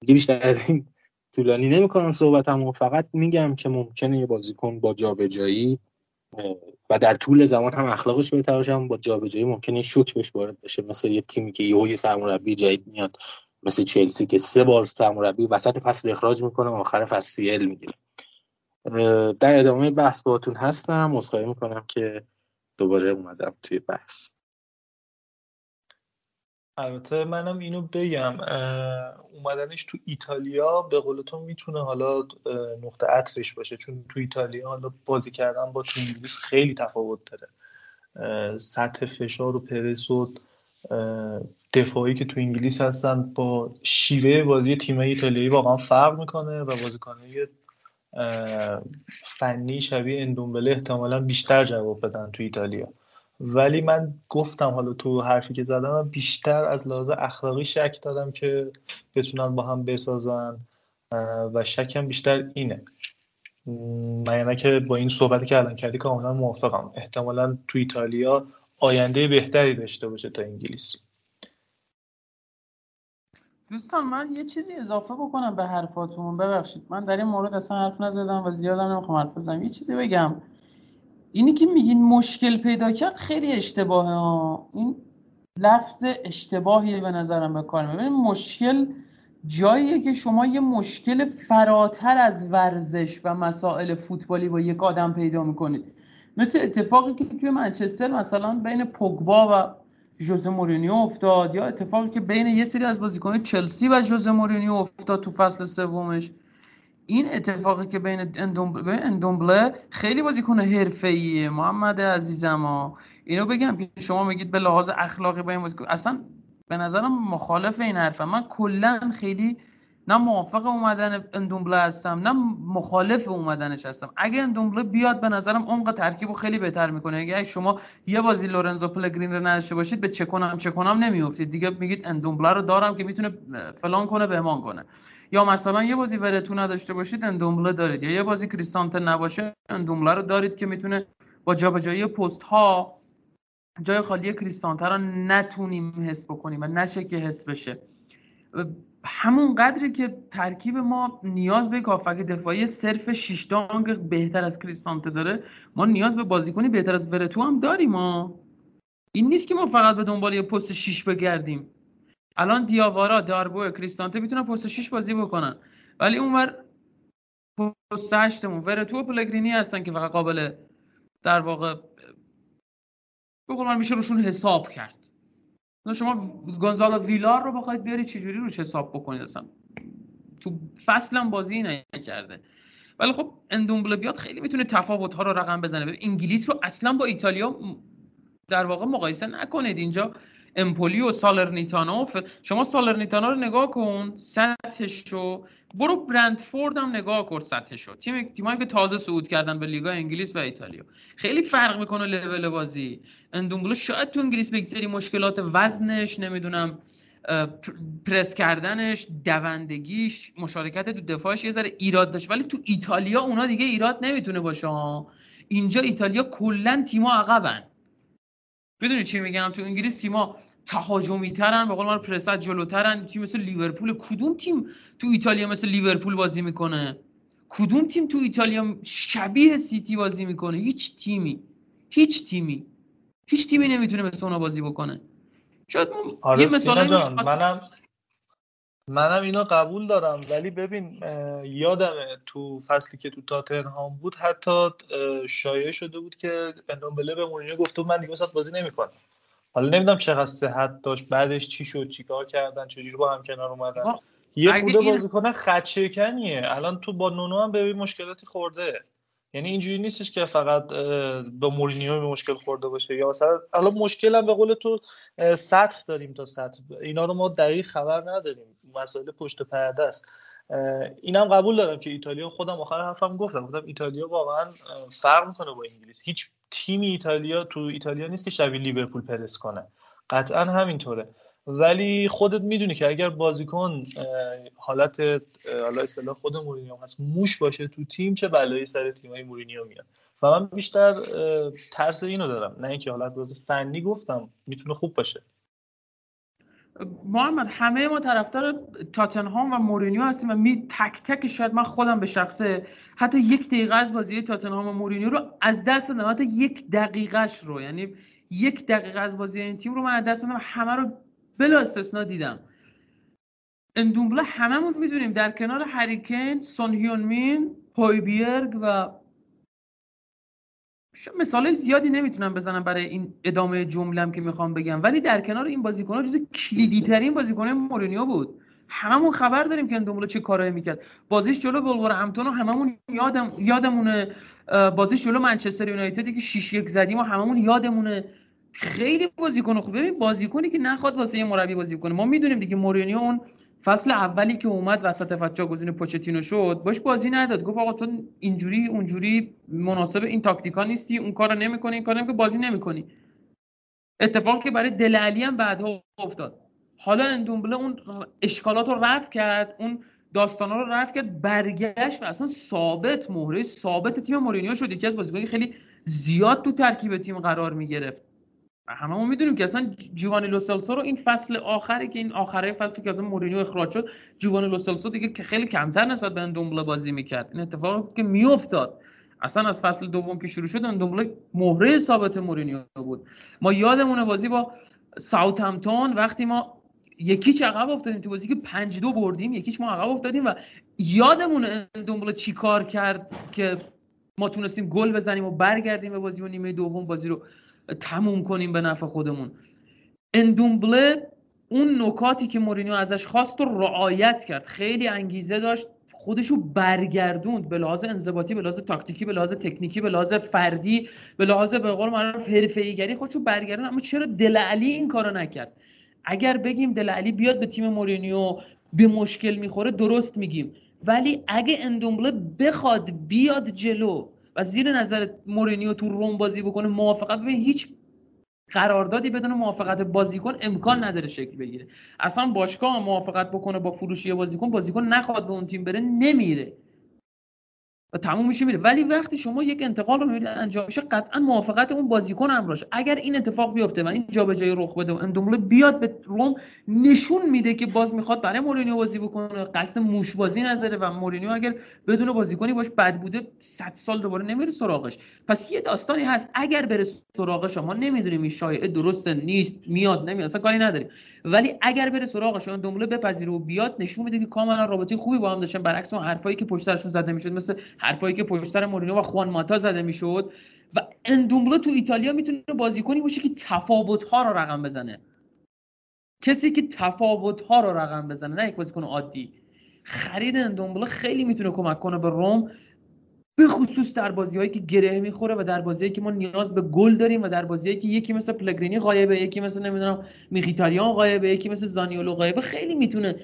دیگه بیشتر از این طولانی نمی‌کنم صحبتمو. فقط میگم که ممکنه یه بازیکن با جابجایی و در طول زمان هم اخلاقش بهتر باشه با جابجایی ممکنه شوک بهش وارد بشه. مثل یه تیمی که یهو یه سرمربی جدید میاد مثل چلسی که سه بار سرمربی وسط فصل اخراج می‌کنه آخر فصل سیل می‌گیره. در ادامه بحث باتون هستم. مصخواهی می‌کنم که دوباره اومدم توی بحث. البته منم اینو بگم اومدنش تو ایتالیا به قول تو می‌تونه حالا نقطه عطفش باشه. چون تو ایتالیا حالا بازی کردن با تو انگلیس خیلی تفاوت داره. سطح فشار و پرس و دفاعی که تو انگلیس هستن با شیوه بازی تیم ایتالیایی واقعا فرق می‌کنه و بازیکنهای فنی شبیه اندومبله احتمالا بیشتر جواب بدن تو ایتالیا. ولی من گفتم حالا تو حرفی که زدم بیشتر از لحاظ اخلاقی شک دادم که بتونن با هم بسازن و شکم بیشتر اینه. من که با این صحبتی که الان کردی کاملا موافقم. احتمالا تو ایتالیا آینده بهتری داشته باشه تا انگلیس. دوستان من یه چیزی اضافه بکنم به حرفاتون. ببخشید من در این مورد اصلا حرف نزدم و زیادم نمی‌خوام حرف بزنم. یه چیزی بگم. اینی که میگین مشکل پیدا کرد خیلی اشتباهه ها این لفظ اشتباهیه به نظرم به کار ببینید مشکل جاییه که شما یه مشکل فراتر از ورزش و مسائل فوتبالی با یک آدم پیدا می‌کنید. مثل اتفاقی که توی منچستر مثلا بین پوگبا و ژوزه مورینیو افتاد یا اتفاقی که بین یه سری از بازیکنان چلسی و ژوزه مورینیو افتاد تو فصل سومش. این اتفاقی که بین اندومبله خیلی بازیکن حرفه‌ایه. محمد عزیزم ها. اینو بگم که شما میگید به لحاظ اخلاقی با این بازیکن اصلا به نظرم مخالف این حرفم من کلا خیلی نه موافق اومدن اندومبله هستم نه مخالف اومدنش هستم. اگه اندومبله بیاد به نظرم عمق ترکیب خیلی بهتر می‌کنه. اگه شما یه بازی لورنزو پلگرین رو نداشته باشید به چه کنم چه دیگه میگید اندومبله رو دارم که می‌تونه فلان کنه بهمان کنه. یا مثلا یه بازی ورتو نداشته باشید اندومبله دارید. یا یه بازی کریستانته نباشه اندومبله رو دارید که می‌تونه با جابجایی پست ها جای خالی کریستانته رو نتونیم حس بکنیم و نشه که حس بشه. همون قدری که ترکیب ما نیاز به کافک دفاعی صرف شش دانگ بهتر از کریستانته داره ما نیاز به بازیکنی بهتر از ورتو هم داریم ما این نیست که ما فقط به دنبال یه پست 6 بگردیم. الان دیاوارا داربو کریستانته می‌تونن پست 6 بازی بکنن. ولی اونور پست 8 مون ورتو و پلگرینی هستن که فقط قابل در واقع به میشه روشون حساب کرد. شما گونزالو ویلار رو بخواید بیاری چجوری روش حساب بکنید؟ اصلا تو فصلم بازی نکرده. ولی خب اندومبله بیاد خیلی می‌تونه تفاوت ها رو رقم بزنه. انگلیس رو اصلا با ایتالیا در واقع مقایسه نکنید اینجا. امپولی و سالرنیتانا شما سالرنیتانا رو نگاه کن سطحش رو برو برندفورد هم نگاه کن سطحش رو تیم تیمایی که تازه صعود کردن به لیگا انگلیس و ایتالیا. خیلی فرق می‌کنه لول بازی. اندومبلو شاید تو انگلیس بگذاری مشکلات وزنش نمی‌دونم پرس کردنش دوندگیش مشارکت تو دفاعش یه ذره ایراد داشت. ولی تو ایتالیا اونا دیگه ایراد نمی‌تونه باشه. اینجا ایتالیا کلا تیما عقبن. بدونی چی میگم؟ تو انگلیس تیما تهاجمی ترن به قول من پرسات جلوترن. تیم مثل لیورپول؟ کدوم تیم تو ایتالیا مثل لیورپول بازی می‌کنه؟ کدوم تیم تو ایتالیا شبیه سیتی بازی می‌کنه؟ هیچ تیمی. هیچ تیمی. هیچ تیمی نمی‌تونه مثل اونا بازی بکنه. شاید آره یه مثال منم منم اینا قبول دارم ولی ببین یادمه تو فصلی که تو تاتنهام بود حتی شایعه شده بود که اندومبله به مورینیو گفته من دیگه بازی نمی‌کنم. حالا نمی‌دونم چقدر صحت داشت بعدش چی شد چیکار کردن چجوری با هم کنار اومدن. یه این... بازیکن خط شکنیه الان تو با نونو هم به مشکلاتی خورده. یعنی اینجوری نیستش که فقط با مورینیو به مشکل خورده باشه یا مثلا الان مشکل هم به قول تو سطح داریم تا سطح. اینا رو ما دقیق خبر نداریم. مسائل پشت پرده است. اینم قبول دارم که ایتالیا خودم آخر حرفم گفتم. گفتم ایتالیا واقعا فرق می‌کنه با انگلیس. هیچ تیم ایتالیا تو ایتالیا نیست که شبیه لیورپول پرس کنه. قطعا همینطوره. ولی خودت می‌دونی که اگر بازیکن حالت حالا اصطلاح خود مورینیو هست موش باشه تو تیم چه بلایی سر تیمای مورینیو میاد؟ و من بیشتر ترس اینو دارم نه اینکه حالا از فنی گفتم می‌تونه خوب باشه. محمد همه ما طرفدار تاتنهام و مورینیو هستیم و می تک تک شاید من خودم به شخصه حتی یک دقیقه از بازی تاتنهام و مورینیو رو از دست دادم یک دقیقهش رو. یعنی یک دقیقه از بازی این تیم رو من از دست دادم همه رو بلا استثنا دیدم. اندومبله هممون می‌دونیم در کنار هریکین سون هیون مین هویبیرگ و مثال زیادی نمی‌تونم بزنم برای این ادامه جملم که می‌خوام بگم. ولی در کنار این بازیکن‌ها جز کلیدی ترین بازیکن مورینیو بود. هممون خبر داریم که اندومبله چه کارایی می‌کرد. بازیش جلو بلغار همتون و هممون یادم یادمونه بازیش جلو منچستر یونایتدی که 6 1 زدیم و هممون یادمونه خیلی بازیکن خوب. ببین بازیکنی که نخواد واسه یه مربی بازی کنه. ما می‌دونیم دیگه مورینیو اون فصل اولی که اومد وسط فچا گزینه پوچتینو شد باش بازی نداد. گفت آقا تو اینجوری اونجوری مناسب این تاکتیکا نیستی اون کارو نمی‌کنی این کارو که بازی نمی‌کنی. اتفاقی که برای دل علی هم بعدها افتاد. حالا اندومبله اون اشکالات رو رفع کرد اون داستانا رو رفع کرد برگشت و اصلا ثابت مهره ثابت تیم مورینیو شد. یکی از بازیکنان خیلی زیاد تو ترکیب تیم قرار می‌گرفت هممون می‌دونیم که اصلا جوانی لوسلسو رو این فصل آخری که این آخره فصلی که از مورینیو اخراج شد جوانی لوسلسو دیگه که خیلی کمتر نسبت به اندومبله بازی می‌کرد. این اتفاقی که میافتاد. اصلا از فصل دوم که شروع شد اندومبله مهره ثابت مورینیو بود. ما یادمونه بازی با ساوثهمپتون وقتی ما یکیچ عقب افتادیم تو بازی که پنج دو بردیم یکیچ ما عقب افتادیم و یادمون اندومبله چی کار کرد که ما تونستیم گل بزنیم و برگردیم به بازی و نیمه دوم بازی رو. تموم کنیم به نفع خودمون. اندومبله اون نکاتی که مورینیو ازش خواست رو رعایت کرد. خیلی انگیزه داشت. خودشو برگردوند به لحاظ انضباطی به لحاظ تاکتیکی به لحاظ تکنیکی به لحاظ فردی به لحاظ به قول معروف حرفه‌ایگری خودشو برگردوند. اما چرا دل علی این کارو نکرد؟ اگر بگیم دل علی بیاد به تیم مورینیو به مشکل می‌خوره درست میگیم. ولی اگه اندومبله بخواد بیاد جلو و زیر نظر مورینیو تو روم بازی بکنه موافقت به هیچ قراردادی بدون موافقت بازیکن امکان نداره شکل بگیره. اصلا باشگاه موافقت بکنه با فروشی بازیکن بازیکن نخواد به اون تیم بره نمیره. و تموم میشه میره. ولی وقتی شما یک انتقال رو می‌بینید انجام میشه قطعا موافقت اون بازیکن همراهش اگر این اتفاق بیفته و این جابجایی رخ بده و اندومبله بیاد به روم نشون میده که باز می‌خواد برای مورینیو بازی بکنه. قصد موش بازی نداره و مورینیو اگر بدون بازیکنی باش بد بوده 100 سال دوباره نمیره سراغش. پس یه داستانی هست. اگر بره سراغش ما نمی‌دونیم این شایعه درست نیست میاد نمیاد اصلا کاری نداریم. ولی اگر بره سراغش اون دنبله بپذیره و بیاد نشون میده که کاملا رابطه خوبی با هم داشتن. برعکس اون حرفایی که پشت سرشون زده می‌شد مثل حرفایی که پشت سر مورینیو و خوان ماتا زده می‌شد و اندومبله تو ایتالیا می‌تونه بازیکنی باشه که تفاوت ها رو رقم بزنه. کسی که تفاوت ها رو رقم بزنه نه یک بازیکن عادی. خرید اندومبله خیلی می‌تونه کمک کنه به روم به خصوص در بازی هایی که گره می‌خوره و در بازی که ما نیاز به گل داریم و در بازی که یکی مثل پلگرینی غایبه یکی مثل نمی‌دونم میخیتاریان غایبه یکی مثل زانیولو غایبه خیلی می‌تونه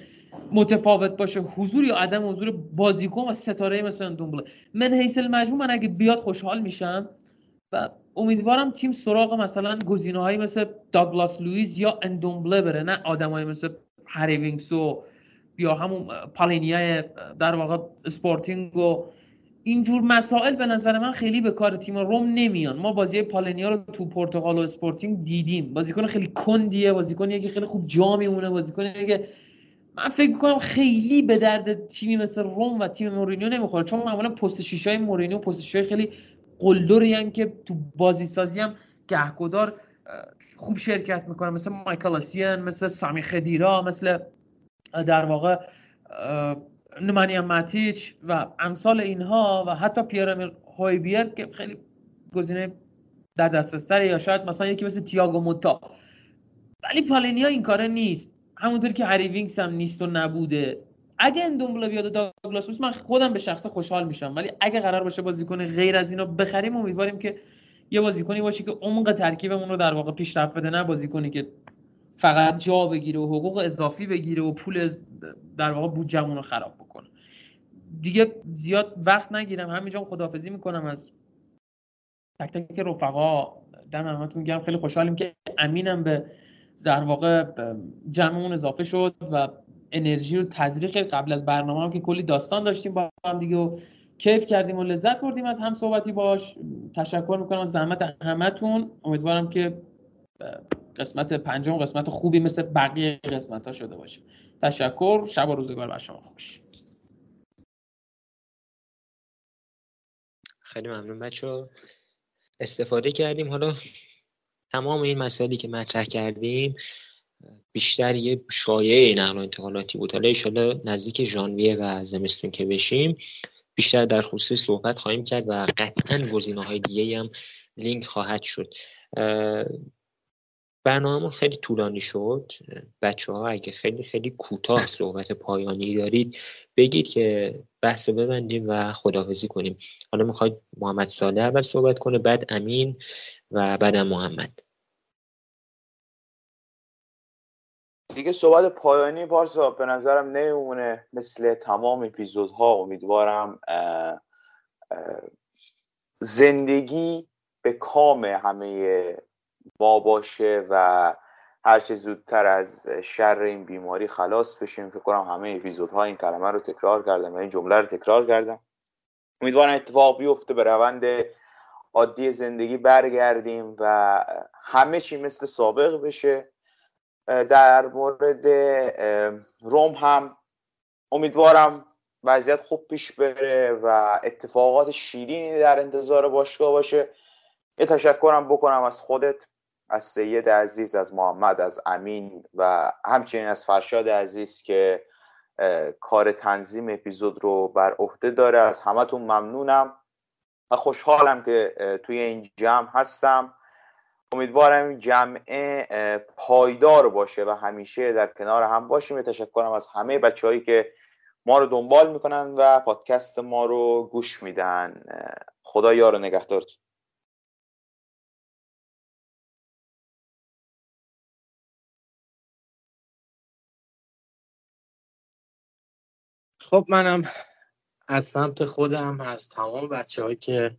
متفاوت باشه حضور یا عدم حضور بازیکن و ستاره مثل اندومبله من حیث المجموع من اگه بیاد خوشحال میشم و امیدوارم تیم سراغ مثلا گزینه‌هایی مثل داگلاس لوئیس یا اندومبله بره نه آدمایی مثل هری یا همون پالینیای در واقع اسپورتینگ و اینجور مسائل به نظر من خیلی به کار تیم روم نمیان. ما بازی پالینیا رو تو پرتغال و اسپورتینگ دیدیم. بازیکن خیلی کندیه بازیکنیه که خیلی خوب جا میمونه بازیکنیه که من فکر می‌کنم خیلی به درد تیمی مثل روم و تیم مورینیو نمی‌خوره. چون معمولا پست شیشای مورینیو پست شیشای خیلی قلدری که تو بازی سازی هم گهگدار خوب شرکت می‌کنه مثل مایکل اسین مثل سامی خدیرا مثل در واقع نمانیا ماتیچ و امثال اینها و حتی پیر امیل هویبیر که خیلی گزینه در دسترس یا شاید مثلا یکی مثل تیاگو موتا. ولی پالینیا این کاره نیست. همونطور که هری وینکس هم نیست و نبوده. اگه اندومبله بیاد داگلاس من خودم به شخص خوشحال میشم. ولی اگه قرار باشه بازیکن غیر از اینا بخریم امیدواریم که یه بازیکنی باشه که عمق ترکیبمون رو در واقع پیشرفت بده نه بازیکنی که فقط جا بگیره و حقوق اضافی بگیره و پول در واقع بودجمون رو خراب بکنه. دیگه زیاد وقت نگیرم. همینجا خدافزی می‌کنم از تک تک رفقا. دم همتون گرم. خیلی خوشحالیم که امینم به در واقع جمعمون اضافه شد و انرژی رو تزریق قبل از برنامه هم که کلی داستان داشتیم با هم دیگه و کیف کردیم و لذت بردیم از هم صحبتی باش. تشکر می‌کنم از زحمت همتون امیدوارم که قسمت پنجم قسمت خوبی مثل بقیه قسمت ها شده باشه. تشکر. شب و روزگار بر شما خوش. خیلی ممنون بچه استفاده کردیم. حالا تمام این مسائلی که مطرح کردیم بیشتر یه شایعه نقل و انتقالاتی بود. حالا ایشالا نزدیک ژانویه و زمستون که بشیم بیشتر در خصوص صحبت خواهیم کرد و قطعا گزینه های دیگه هم لینک خواهد شد. برنامه خیلی طولانی شد. بچه ها اگه خیلی خیلی کوتاه صحبت پایانی دارید بگید که بحث رو ببندیم و خداحافظی کنیم. حالا می‌خواید محمد ساله اول صحبت کنه بعد امین و بعدم محمد. دیگه صحبت پایانی پارسا به نظرم نمیمونه مثل تمام اپیزودها. امیدوارم زندگی به کام همه ما باشه و هرچه زودتر از شر این بیماری خلاص بشیم. فکر کنم همه اپیزودها این کلمه رو تکرار کردم و این جمله رو تکرار کردم. امیدوارم اتفاق بیفته به روند عادی زندگی برگردیم و همه چی مثل سابق بشه. در مورد روم هم امیدوارم وضعیت خوب پیش بره و اتفاقات شیرینی در انتظار باشگاه باشه. یه تشکرم بکنم از خودت از سید عزیز از محمد از امین و همچنین از فرشاد عزیز که کار تنظیم اپیزود رو بر عهده داره. از همتون ممنونم و خوشحالم که توی این جمع هستم. امیدوارم جمعه پایدار باشه و همیشه در کنار هم باشیم. تشکرم از همه بچههایی که ما رو دنبال می‌کنن و پادکست ما رو گوش میدن. خدا یار و نگهدارتون. خب منم از سمت خودم از تمام بچه هایی که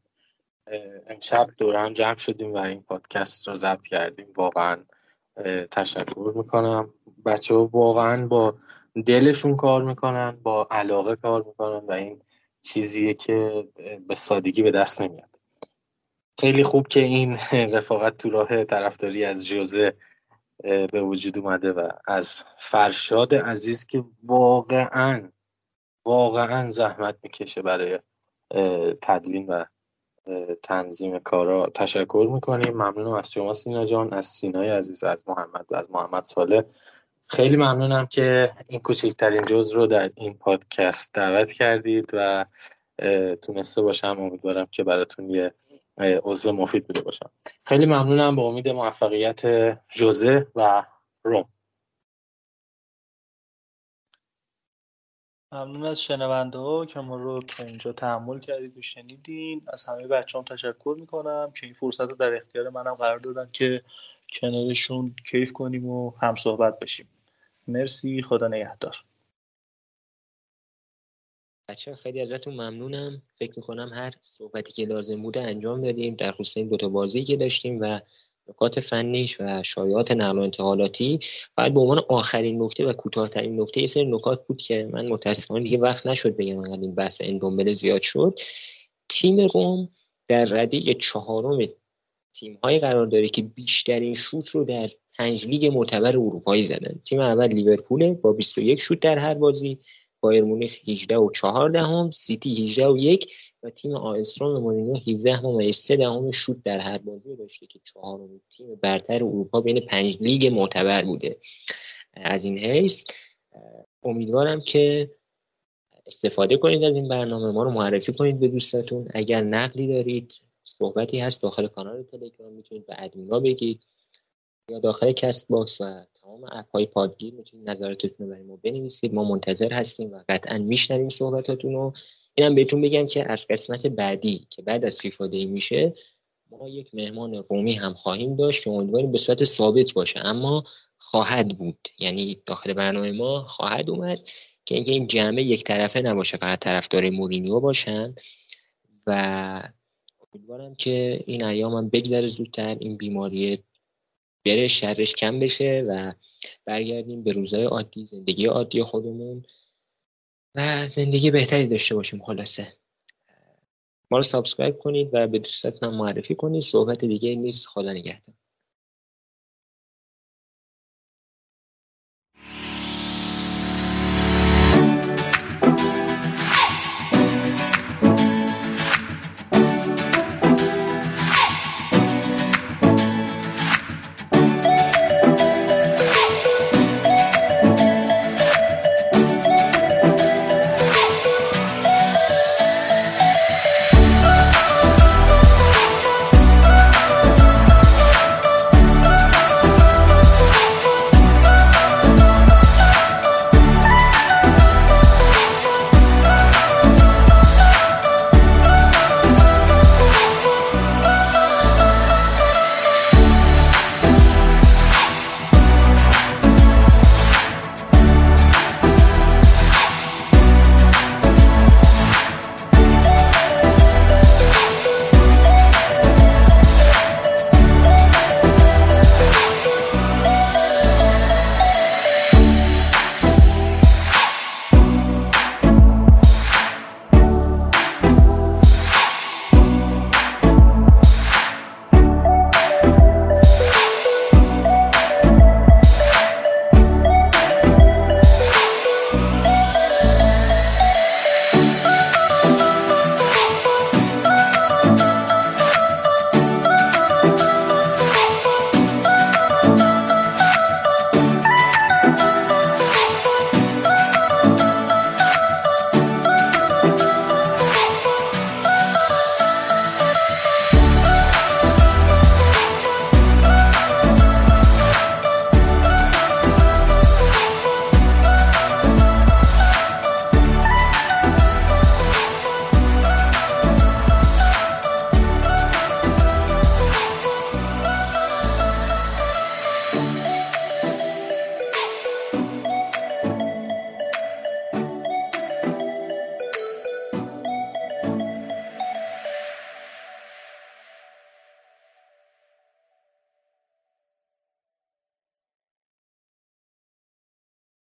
امشب دور هم جمع شدیم و این پادکست رو ضبط کردیم. واقعا تشکر می‌کنم. بچه ها واقعا با دلشون کار می‌کنن با علاقه کار می‌کنن و این چیزیه که به سادگی به دست نمیاد. خیلی خوب که این (laughs) رفاقت تو راه طرفداری از جوزه به وجود اومده و از فرشاد عزیز که واقعا واقعا زحمت می‌کشه برای تدوین و تنظیم کارا تشکر می‌کنیم. ممنونم از شما سینا جان از سینای عزیز از محمد و از محمد ساله خیلی ممنونم که این کوچکترین جز رو در این پادکست دعوت کردید و تونسته باشم. امیدوارم که براتون یه عضو مفید بوده باشم. خیلی ممنونم. به امید موفقیت جوزه و روم. ممنون از شنونده ها که ما رو تا اینجا تحمل کردید و شنیدین. از همه بچه هم تشکر می‌کنم که این فرصت رو در اختیار منم قرار دادن که کنارشون کیف کنیم و هم صحبت بشیم. مرسی خدا نگهدار. بچه خیلی ازتون ممنونم. فکر می‌کنم هر صحبتی که لازم بوده انجام دادیم. در خصوص این دوتا بازی که داشتیم و نکات فنیش و شایعات نقل و انتقالاتی. بعد به عنوان آخرین نکته و کوتاهترین نکته یه سری نکات بود که من متاسفانه دیگه وقت نشد بگم انقدر این بحث اندومبله زیاد شد. تیم روم در رده چهارم تیم های قرار داره که بیشترین شوت رو در پنج لیگ معتبر اروپایی زدن. تیم اول لیورپول با 21 شوت در هر بازی بایرن مونیخ 18 و 4 دهم سیتی 18 و 1 و تیم آ اس رم مورینیو 17 و 3 دهم شوت در هر بازی داشته که چهارمین تیم برتر اروپا بین پنج لیگ معتبر بوده. از این حیث امیدوارم که استفاده کنید از این برنامه. ما رو معرفی کنید به دوستاتون. اگر نقدی دارید صحبتی هست داخل کانال تلگرام می‌تونید به ادمینا بگید. یا داخل Castbox و تمام اپ های پادگیر می‌تونید نظراتتون رو برای ما بنویسید. ما منتظر هستیم و قطعا میشنویم صحبتاتون رو. اینم بهتون بگم که از قسمت بعدی که بعد از FIFA Day میشه ما یک مهمان رومی هم خواهیم داشت که امیدواریم به صورت ثابت باشه. اما خواهد بود. یعنی داخل برنامه ما خواهد اومد که اینکه این جمع یک طرفه نباشه فقط طرفدار مورینیو باشن. و امیدوارم که این ایام هم بگذره زودتر این بیماری بره شرش کم بشه و برگردیم به روزهای عادی زندگی عادی خودمون. و زندگی بهتری داشته باشیم خلاصه. ما رو subscribe کنید و به دوستاتون معرفی کنید. صحبت دیگه نیست. خدا نگهدار.